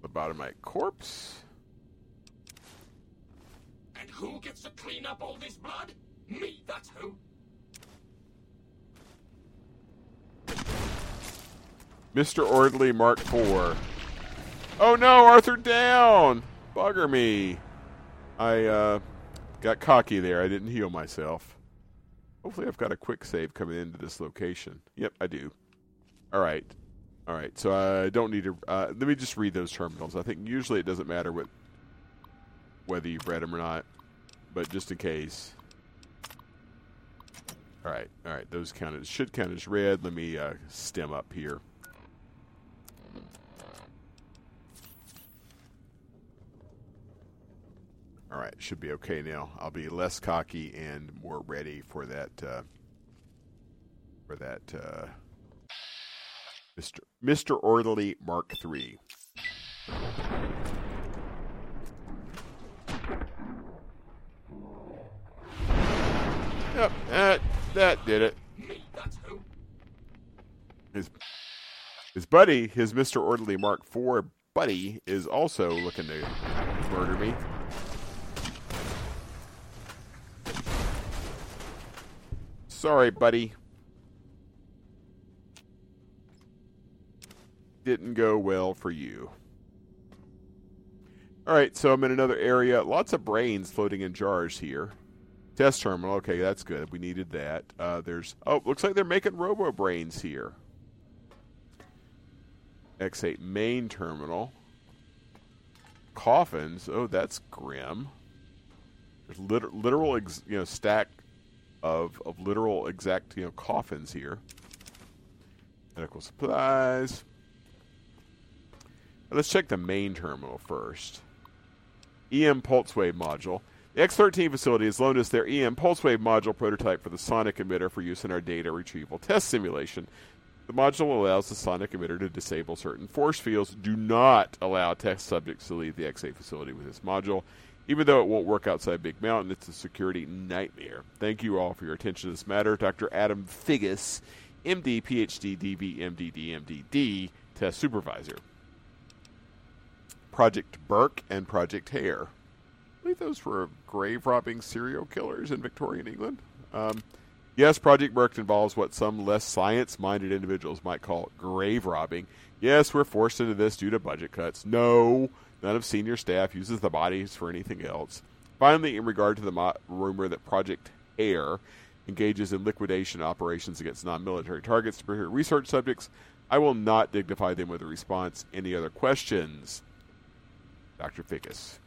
the Lobotomite corpse. And who gets to clean up all this blood? Me, that's who. Mr. Orderly Mark IV. Oh no, Arthur down! Bugger me. I uh, got cocky there. I didn't heal myself. Hopefully, I've got a quick save coming into this location. Yep, I do. All right. All right, so I don't need to. Uh, let me just read those terminals. I think usually it doesn't matter what whether you've read them or not, but just in case. All right, all right, those counted should count as read. Let me uh, stem up here. All right, should be okay now. I'll be less cocky and more ready for that. Uh, for that. Uh, Mr. Mr. Orderly Mark III. Yep, that that did it. His his buddy, his Mr. Orderly Mark IV buddy, is also looking to murder me. Sorry, buddy. Didn't go well for you. All right, so I'm in another area. Lots of brains floating in jars here. Test terminal. Okay, that's good. We needed that. Uh, there's oh, looks like they're making robo brains here. X8 main terminal. Coffins. Oh, that's grim. There's lit- literal, ex- you know, stack of of literal exact, you know, coffins here. Medical supplies. Let's check the main terminal first. EM Pulse Wave Module. The X13 facility has loaned us their EM Pulse Wave Module prototype for the sonic emitter for use in our data retrieval test simulation. The module allows the sonic emitter to disable certain force fields. Do not allow test subjects to leave the X8 facility with this module. Even though it won't work outside Big Mountain, it's a security nightmare. Thank you all for your attention to this matter. Dr. Adam Figgis, MD, PhD, DV, MD, DMDD, Test Supervisor. Project Burke and Project Hare. I believe those were grave robbing serial killers in Victorian England. Um, yes, Project Burke involves what some less science minded individuals might call grave robbing. Yes, we're forced into this due to budget cuts. No, none of senior staff uses the bodies for anything else. Finally, in regard to the mo- rumor that Project Hare engages in liquidation operations against non military targets to procure research subjects, I will not dignify them with a response. Any other questions? Dr. Fickus.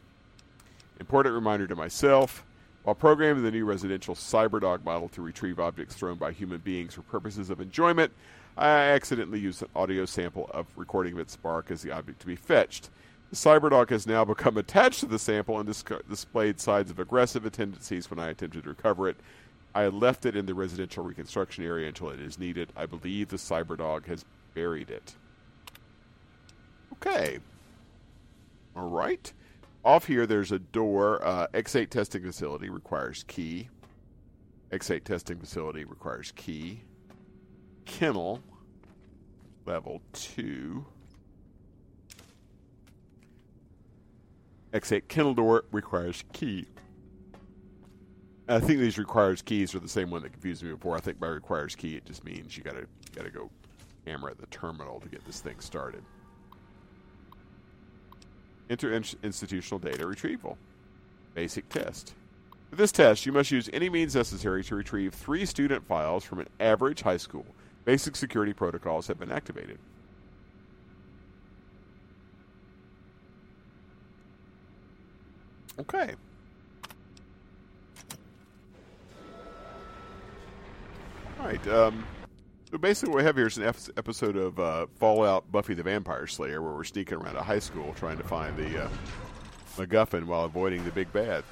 Important reminder to myself while programming the new residential CyberDog model to retrieve objects thrown by human beings for purposes of enjoyment, I accidentally used an audio sample of recording of its bark as the object to be fetched. The CyberDog has now become attached to the sample and dis- displayed signs of aggressive tendencies when I attempted to recover it. I left it in the residential reconstruction area until it is needed. I believe the CyberDog has buried it. Okay. All right. Off here, there's a door. Uh, X8 testing facility requires key. X8 testing facility requires key. Kennel, level 2. X8 kennel door requires key. I think these requires keys are the same one that confused me before. I think by requires key it just means you gotta gotta go hammer at the terminal to get this thing started. Enter in- institutional data retrieval. Basic test. For this test, you must use any means necessary to retrieve three student files from an average high school. Basic security protocols have been activated. Okay. All right. Um, basically, what we have here is an episode of uh, Fallout: Buffy the Vampire Slayer, where we're sneaking around a high school trying to find the uh, MacGuffin while avoiding the big bad.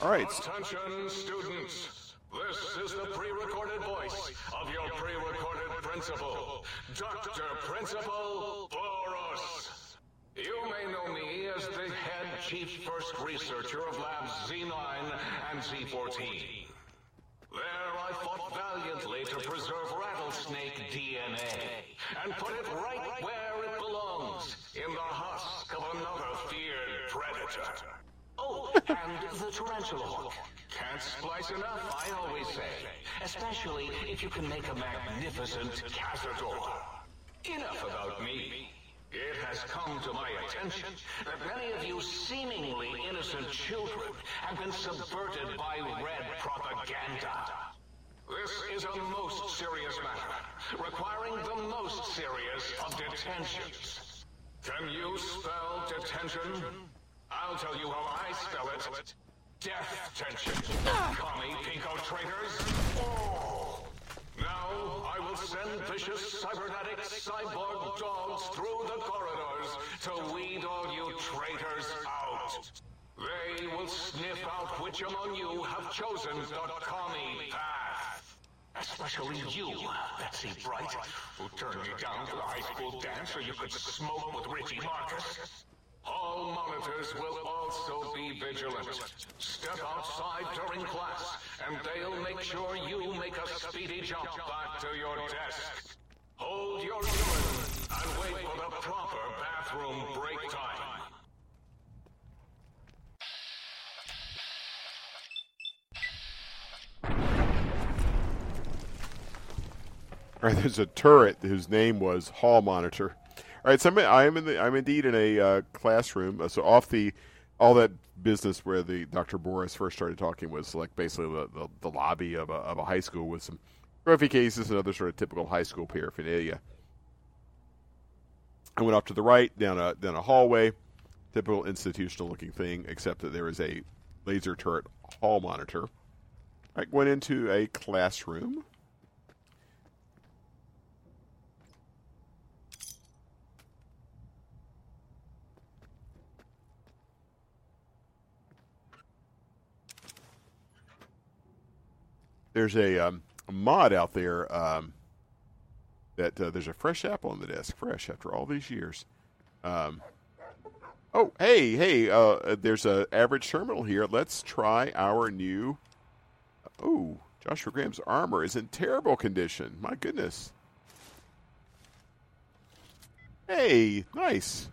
All right. Attention, students. This is the pre-recorded voice of your pre-recorded principal, Dr. Principal Borous. You may know me as the head chief first researcher of Labs Z9 and Z14. There I fought valiantly to preserve rattlesnake DNA and put it right where it belongs, in the husk of another feared predator. Oh, and the tarantula hawk. Can't splice enough, I always say. Especially if you can make a magnificent cazador. Enough about me. It has come to my attention that many of you seemingly innocent children have been subverted by red propaganda. This is a most serious matter, requiring the most serious of detentions. Can you spell detention? I'll tell you how I spell it. Death tension. Commie pinko traitors. Oh. Now send vicious cybernetic cyborg dogs through the corridors to weed all you traitors out. They will sniff out which among you have chosen the commie path. Especially you, Betsy Bright, who turned me down to the high school dance so you could smoke with Richie Marcus. All monitors will also be vigilant. Step outside during class, and they'll make sure you make a speedy jump back to your desk. Hold your urine and wait for the proper bathroom break time. Right, there's a turret whose name was Hall Monitor. All right, so I'm, I am in the I'm indeed in a uh, classroom. Uh, so off the all that business where the Dr. Borous first started talking was like basically the, the, the lobby of a, of a high school with some trophy cases and other sort of typical high school paraphernalia. I went off to the right down a down a hallway, typical institutional looking thing, except that there is a laser turret hall monitor. I went into a classroom. There's a, um, mod out there um, that uh, there's a fresh apple on the desk, fresh after all these years. Um, oh, hey, hey, uh, there's a average terminal here. Let's try our new. Oh, Joshua Graham's armor is in terrible condition. My goodness. Hey, nice.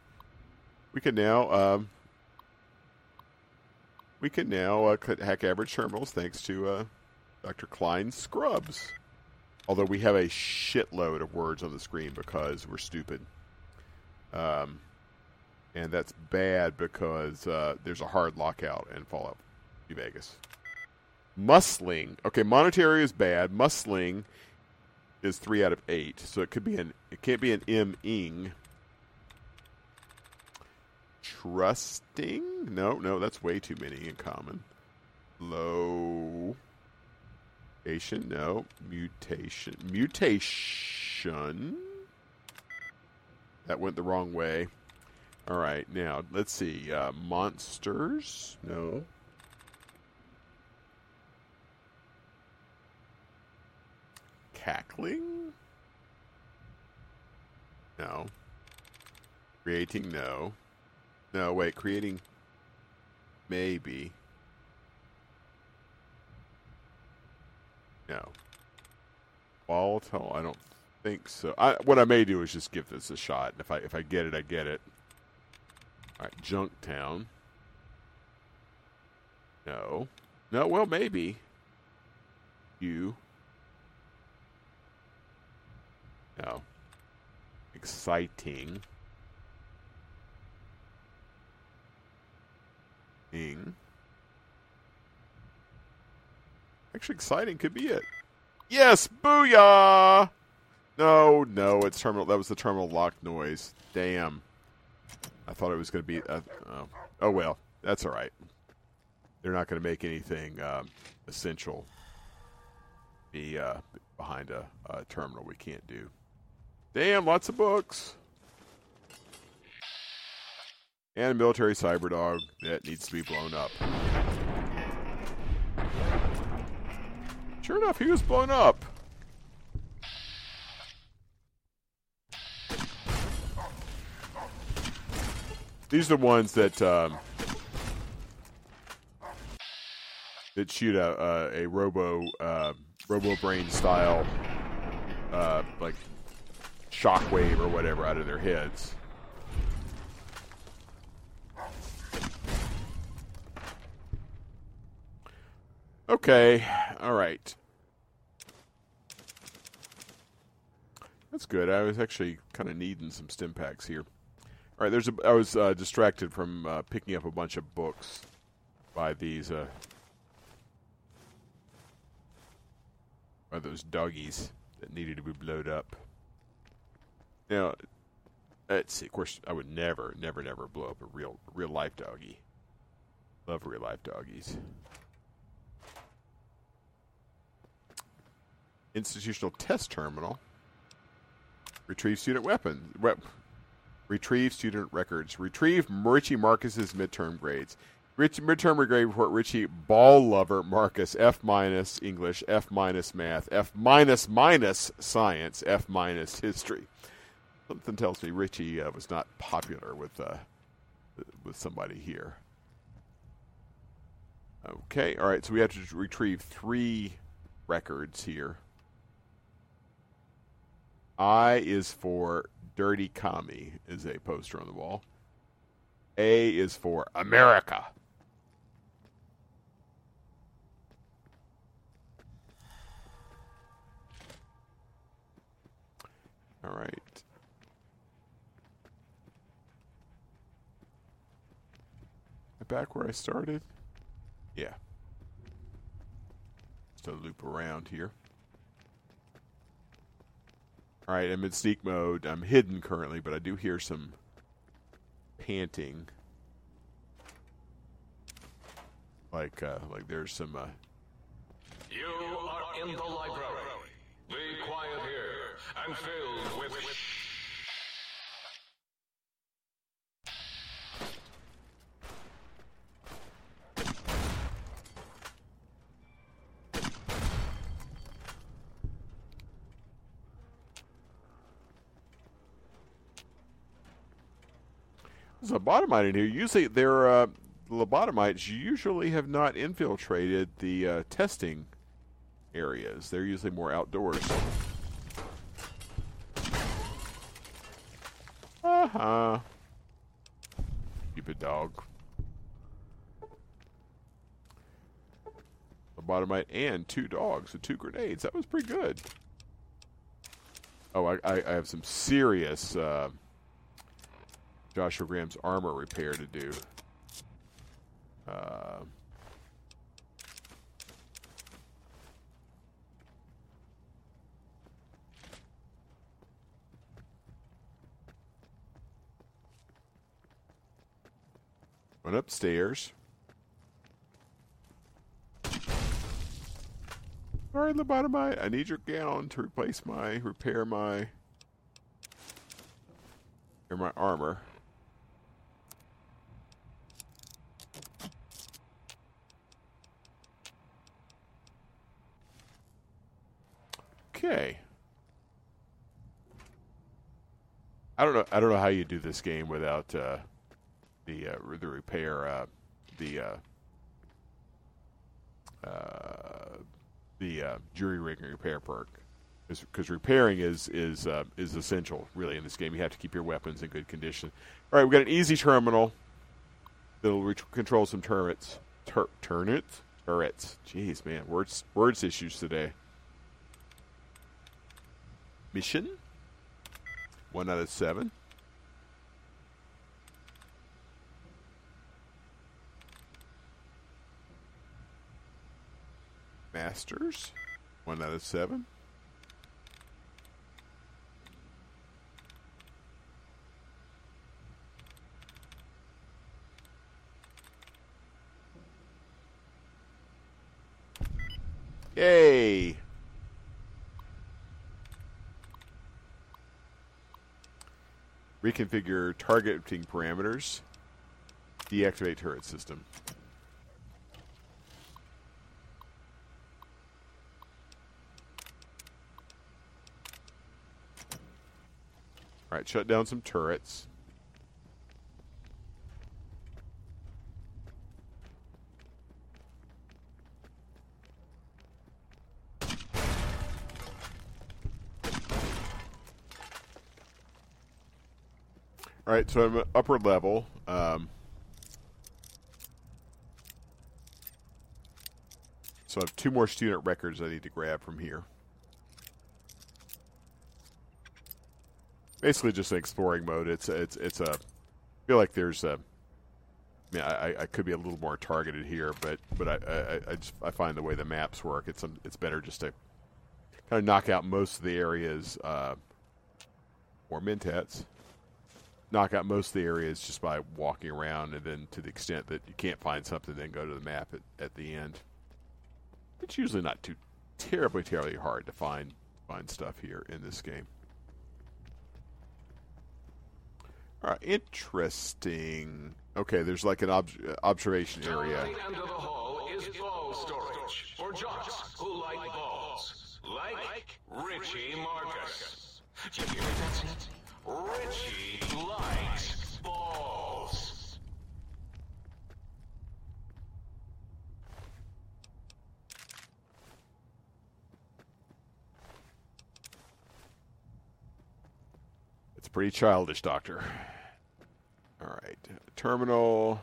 We can now um, we can now uh, hack average terminals thanks to uh, Dr. Klein scrubs. Although we have a shitload of words on the screen because we're stupid. Um, and that's bad because uh, there's a hard lockout in Fallout New Vegas. Musling. Okay, monetary is bad. Musling is three out of eight, so it could be an. It can't be an M ing. Trusting? No, no, that's way too many in common. Low. Mutation? No. Mutation. Mutation? That went the wrong way. All right, now let's see. Uh, monsters? No. Cackling? No. Creating? No. No, wait. Creating? Maybe. No. Volatile? I don't think so. I, what I may do is just give this a shot. If I if I get it, I get it. All right, Junktown. No. No, well, maybe. You. No. Exciting. Ing. Actually, exciting could be it. Yes, booyah! No, no, it's terminal. That was the terminal lock noise. Damn. I thought it was going to be. Uh, oh. oh well, that's all right. They're not going to make anything um, essential be uh, behind a, a terminal. We can't do. Damn, lots of books. And a military cyber dog that needs to be blown up. Sure enough, he was blown up. These are the ones that um, that shoot a a, a robo uh, robo brain style uh, like shockwave or whatever out of their heads. Okay, all right. That's good. I was actually kind of needing some Stimpaks here. All right, there's a. I was uh, distracted from uh, picking up a bunch of books by these uh, by those doggies that needed to be blowed up. Now, let's see. Of course, I would never, never, never blow up a real, real life doggy. Love real life doggies. Institutional test terminal. Retrieve student weapons. Retrieve student records. Retrieve Richie Marcus's midterm grades. Rich, midterm grade report Richie Ball Lover Marcus F minus English F minus Math F minus minus Science F minus History. Something tells me Richie uh, was not popular with uh, with somebody here. Okay, all right. So we have to retrieve three records here. I is for Dirty Commie, is a poster on the wall. A is for America. All right. Back where I started? Yeah. Just a loop around here. All right, I'm in sneak mode. I'm hidden currently, but I do hear some panting. Like, uh, like there's some. Uh, You are in the library. Be quiet here and filled with. there's a lobotomite in here. Usually, they're uh, lobotomites usually have not infiltrated the uh, testing areas. They're usually more outdoors. Uh huh. Stupid dog. Lobotomite and two dogs with two grenades. That was pretty good. Oh, I, I, I have some serious uh, Joshua Graham's armor repair to do. Uh, went upstairs. Sorry, right, lobotomite, I need your gown to replace my, repair my, repair my armor. Okay. I don't know. I don't know how you do this game without uh, the uh, the repair, uh, the uh, uh, the uh, jury rig repair perk, because repairing is is is essential really in this game. You have to keep your weapons in good condition. All right, we've got an easy terminal that'll ret- control some turrets. Tur- turrets? Turrets. Jeez, man, words words issues today. Mission. One out of seven. Masters. One out of seven. Yay! Reconfigure targeting parameters. Deactivate turret system. Alright, shut down some turrets. All right, so I'm upper level. Um, so I have two more student records I need to grab from here. Basically, just an exploring mode. It's it's it's a. I feel like there's a. I mean, I, I could be a little more targeted here, but but I I, I just I find the way the maps work, it's it's better just to kind of knock out most of the areas. Uh, or mentats knock out most of the areas just by walking around, and then to the extent that you can't find something, then go to the map at, at the end. It's usually not too terribly, terribly hard to find find stuff here in this game. All right, interesting. Okay, there's like an ob- observation area. Richie Marcus. Did you hear that? Richie likes balls. It's pretty childish, Doctor. All right. Terminal.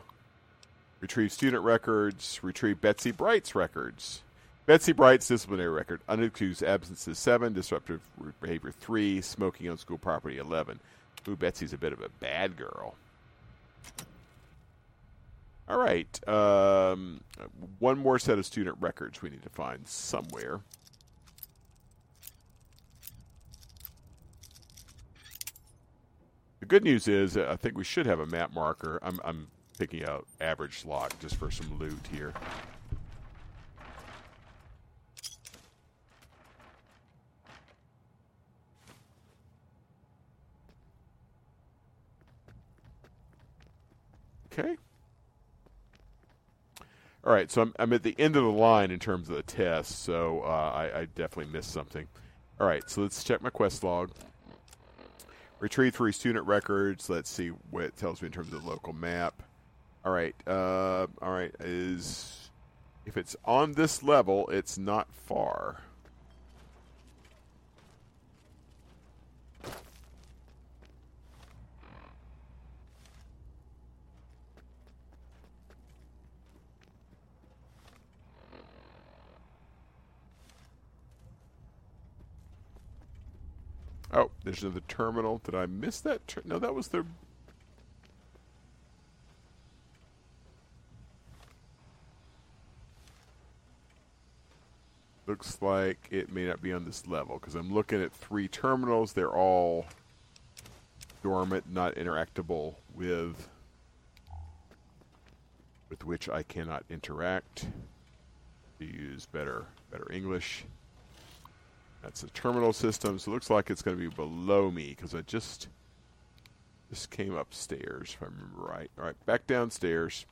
Retrieve student records. Retrieve Betsy Bright's records. Betsy Bright's disciplinary record. Unexcused absences 7. Disruptive behavior 3. Smoking on school property 11. Ooh, Betsy's a bit of a bad girl. All right. Um, one more set of student records we need to find somewhere. The good news is uh, I think we should have a map marker. I'm, I'm picking out average slot just for some loot here. Okay. All right, so I'm, I'm at the end of the line in terms of the test, so uh, I, I definitely missed something. All right, so let's check my quest log. Retrieve three student records. Let's see what it tells me in terms of the local map. All right, uh, all right. Is if it's on this level, it's not far. Oh, there's another terminal. Did I miss that? Ter- no, that was the. Looks like it may not be on this level because I'm looking at three terminals. They're all dormant, not interactable with, with which I cannot interact. To use better, better English. That's a terminal system, so it looks like it's going to be below me because I just just came upstairs, if I remember right. All right, back downstairs.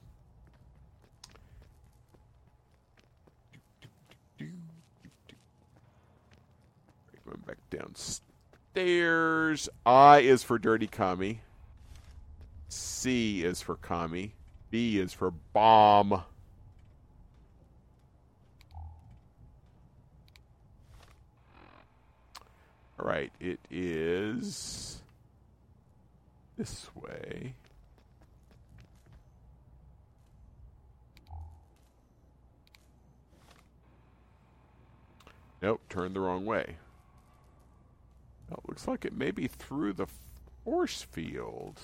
Going back downstairs. I is for Dirty Kami. C is for Kami. B is for Bomb. All right, it is this way. Nope, turned the wrong way. Well, it looks like it may be through the force field.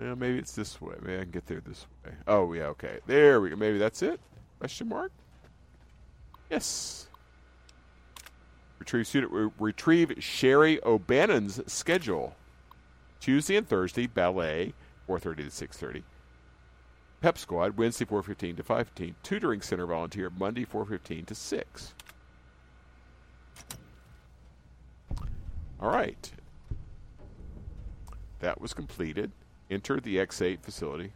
Yeah, maybe it's this way. Maybe I can get there this way. Oh, yeah, okay. There we go. Maybe that's it? Question mark? Yes. Retrieve student re- retrieve Sherry O'Bannon's schedule. Tuesday and Thursday, ballet, 4.30 to 6.30. Pep Squad, Wednesday, 4.15 to 5.15. Tutoring Center volunteer, Monday, 4.15 to 6. All right. That was completed. Enter the X8 facility.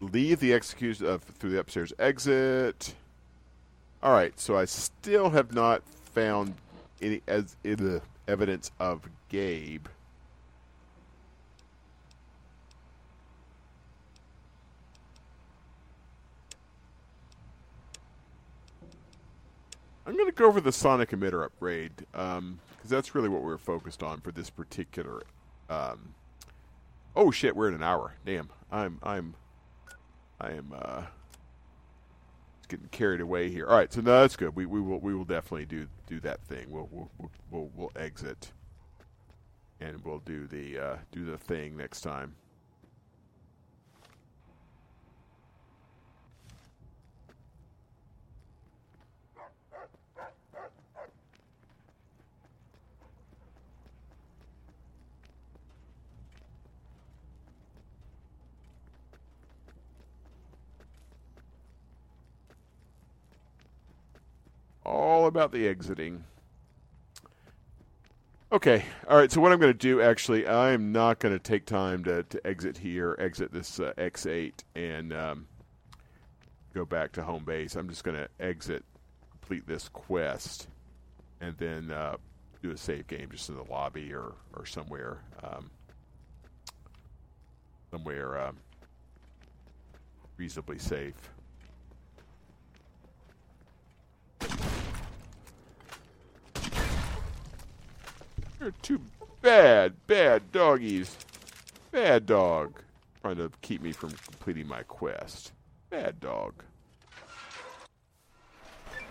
Leave the execution uh, through the upstairs exit. All right, so I still have not found any as evidence of Gabe. I'm going to go over the sonic emitter upgrade because that's really what we're focused on for this particular. Um, oh shit, we're in an hour. Damn, I'm I'm I am uh, getting carried away here. All right, so no, that's good. We we will we will definitely do do that thing. We'll we'll we'll, we'll, exit, and we'll do the uh, do the thing next time. All about the exiting. Okay, all right. So what I'm going to do, actually, I am not going to take time to, to exit here, exit this uh, X8, and um, go back to home base. I'm just going to exit, complete this quest, and then uh, do a save game just in the lobby or or somewhere, um, somewhere um, reasonably safe. You're two bad, bad doggies. Bad dog. Trying to keep me from completing my quest. Bad dog.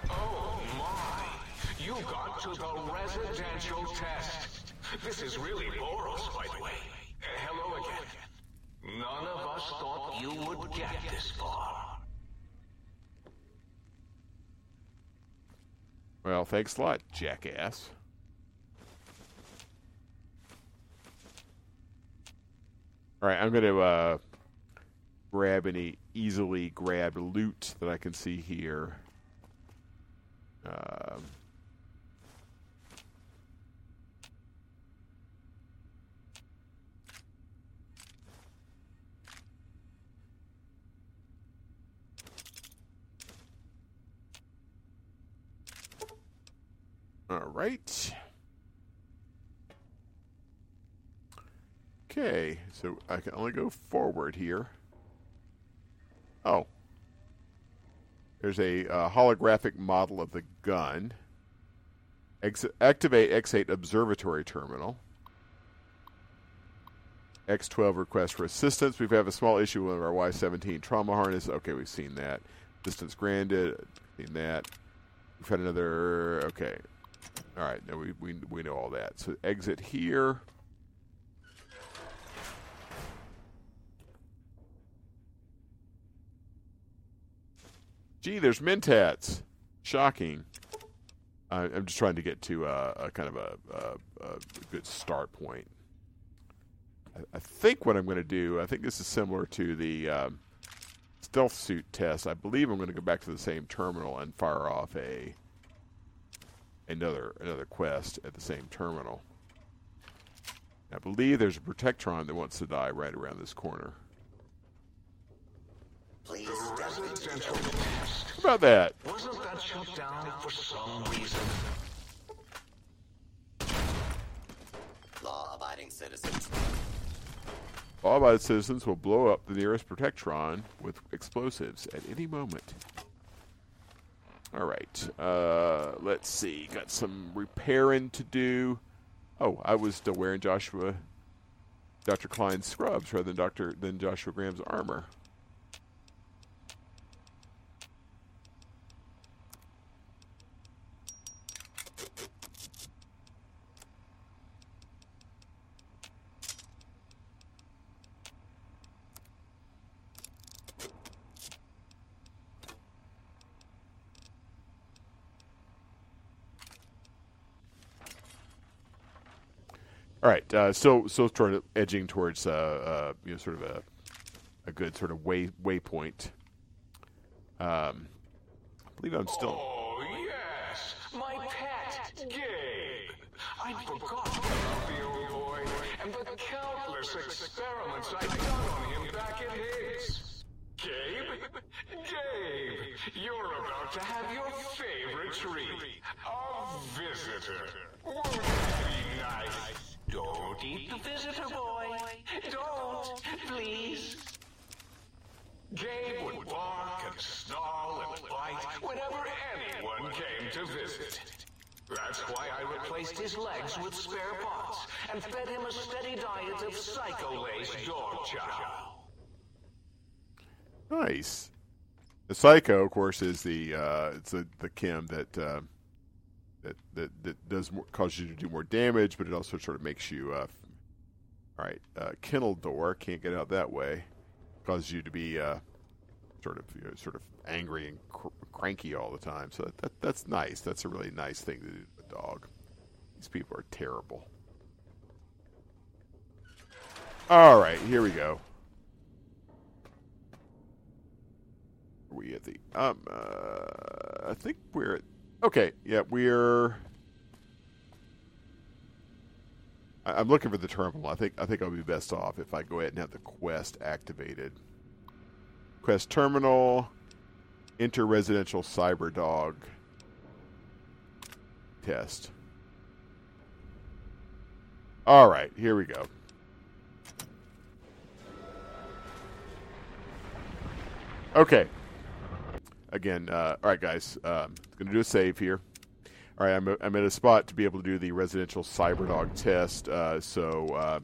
Oh my! You got to the residential test. This is really Borous, by the way. Uh, hello again. None of us thought you would get this far. Well, thanks a lot, jackass. All right, I'm going to uh, grab any easily grabbed loot that I can see here. Um, all right. Okay, so I can only go forward here. Oh. There's a uh, holographic model of the gun. Ex- activate X8 observatory terminal. X12 request for assistance. We have a small issue with our Y17 trauma harness. Okay, we've seen that. Distance granted. Seen that. We've had another. Okay. All right. Now we, we, we know all that. So exit here. Gee, there's Mentats. Shocking. Uh, I'm just trying to get to a, a kind of a, a, a, good start point. I, I think what I'm going to do, I think this is similar to the um, stealth suit test. I believe I'm going to go back to the same terminal and fire off a another another quest at the same terminal. I believe there's a Protectron that wants to die right around this corner. Please The step residential test. How about that? Wasn't that shut down for some reason? law-abiding citizens. Law-abiding citizens will blow up the nearest Protectron with explosives at any moment. All right. Uh, let's see. Got some repairing to do. Oh, I was still wearing Joshua, Dr. Klein's scrubs rather than Dr. than Joshua Graham's armor. All right, uh, so so sort of edging towards uh, uh, you know sort of a a good sort of way waypoint. Um, I believe I'm still. Oh, yes, my pet, Gabe. I'd forgotten about the boy and the countless experiments I'd done on him back at Higgs. Gabe? Gabe, you're about to have your favorite treat. A visitor. Won't that be nice? Don't eat the visitor, boy. Don't, please. Gabe would bark and snarl and bite whenever anyone came to visit. That's why I replaced his legs with spare parts and fed him a steady diet of psycho-laced dog chow. Nice. The psycho, of course, is the uh, it's the the chem that uh, that that that does more, causes you to do more damage, but it also sort of makes you. Uh, all right, uh, kennel door can't get out that way. Causes you to be uh, sort of you know, sort of angry and cr- cranky all the time. So that, that that's nice. That's a really nice thing to do to a dog. These people are terrible. All right, here we go. Are we at the um uh, I think we're at okay, yeah, we're I- I'm looking for the terminal. I think I think I'll be best off if I go ahead and have the quest activated. Quest terminal, enter residential cyber dog test. All right, here we go. Okay. Again, uh, all right, guys. Um, going to do a save here. All right, I'm, I'm at a spot to be able to do the residential CyberDog test. Uh, so, uh,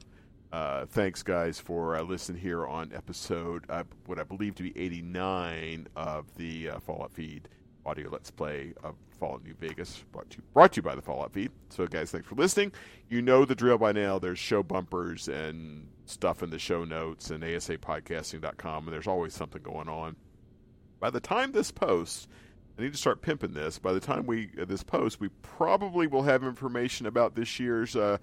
uh, thanks, guys, for uh, listening here on episode uh, what I believe to be 89 of the Fallout Feed audio Let's Play of Fallout New Vegas, brought to, brought to you by the Fallout Feed. So, guys, thanks for listening. You know the drill by now. There's show bumpers and stuff in the show notes and asapodcasting.com, and there's always something going on. By the time this post, I need to start pimping this. By the time we uh, this post, we probably will have information about this year's uh,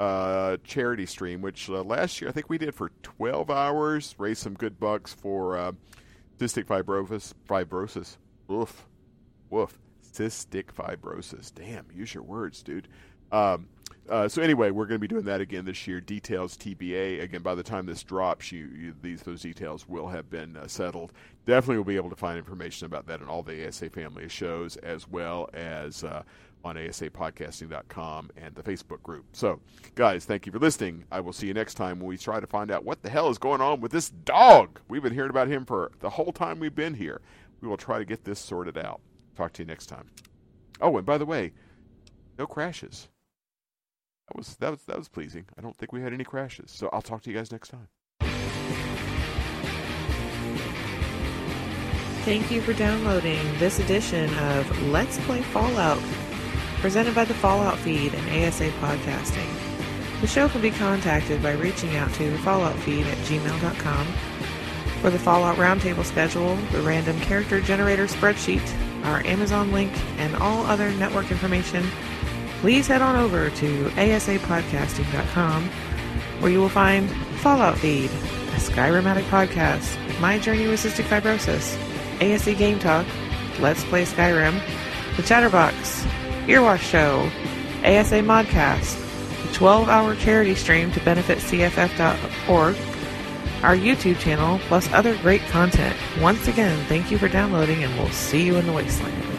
uh, charity stream, which uh, last year I think we did for 12 hours, raised some good bucks for uh, cystic fibrosis. Fibrosis. Woof. Woof. Cystic fibrosis. Damn, use your words, dude. Um, uh, so anyway, we're going to be doing that again this year. Details TBA. Again, by the time this drops, you, you these those details will have been uh, settled. Definitely we'll be able to find information about that in all the ASA family of shows, as well as uh, on asapodcasting.com and the Facebook group. So, guys, thank you for listening. I will see you next time when we try to find out what the hell is going on with this dog. We've been hearing about him for the whole time we've been here. We will try to get this sorted out. Talk to you next time. Oh, and by the way, no crashes. That was that was that was pleasing. I don't think we had any crashes. So I'll talk to you guys next time. Thank you for downloading this edition of Let's Play Fallout, presented by the Fallout Feed and ASA Podcasting. The show can be contacted by reaching out to falloutfeed at gmail.com. For the Fallout Roundtable schedule, the random character generator spreadsheet, our Amazon link, and all other network information, please head on over to asapodcasting.com, where you will find Fallout Feed, a Skyrimatic podcast, My Journey with Cystic Fibrosis, ASE Game Talk, Let's Play Skyrim, The Chatterbox, Earwash Show, ASA Modcast, the 12 hour charity stream to benefit CFF.org, our YouTube channel, plus other great content. Once again, thank you for downloading, and we'll see you in the wasteland.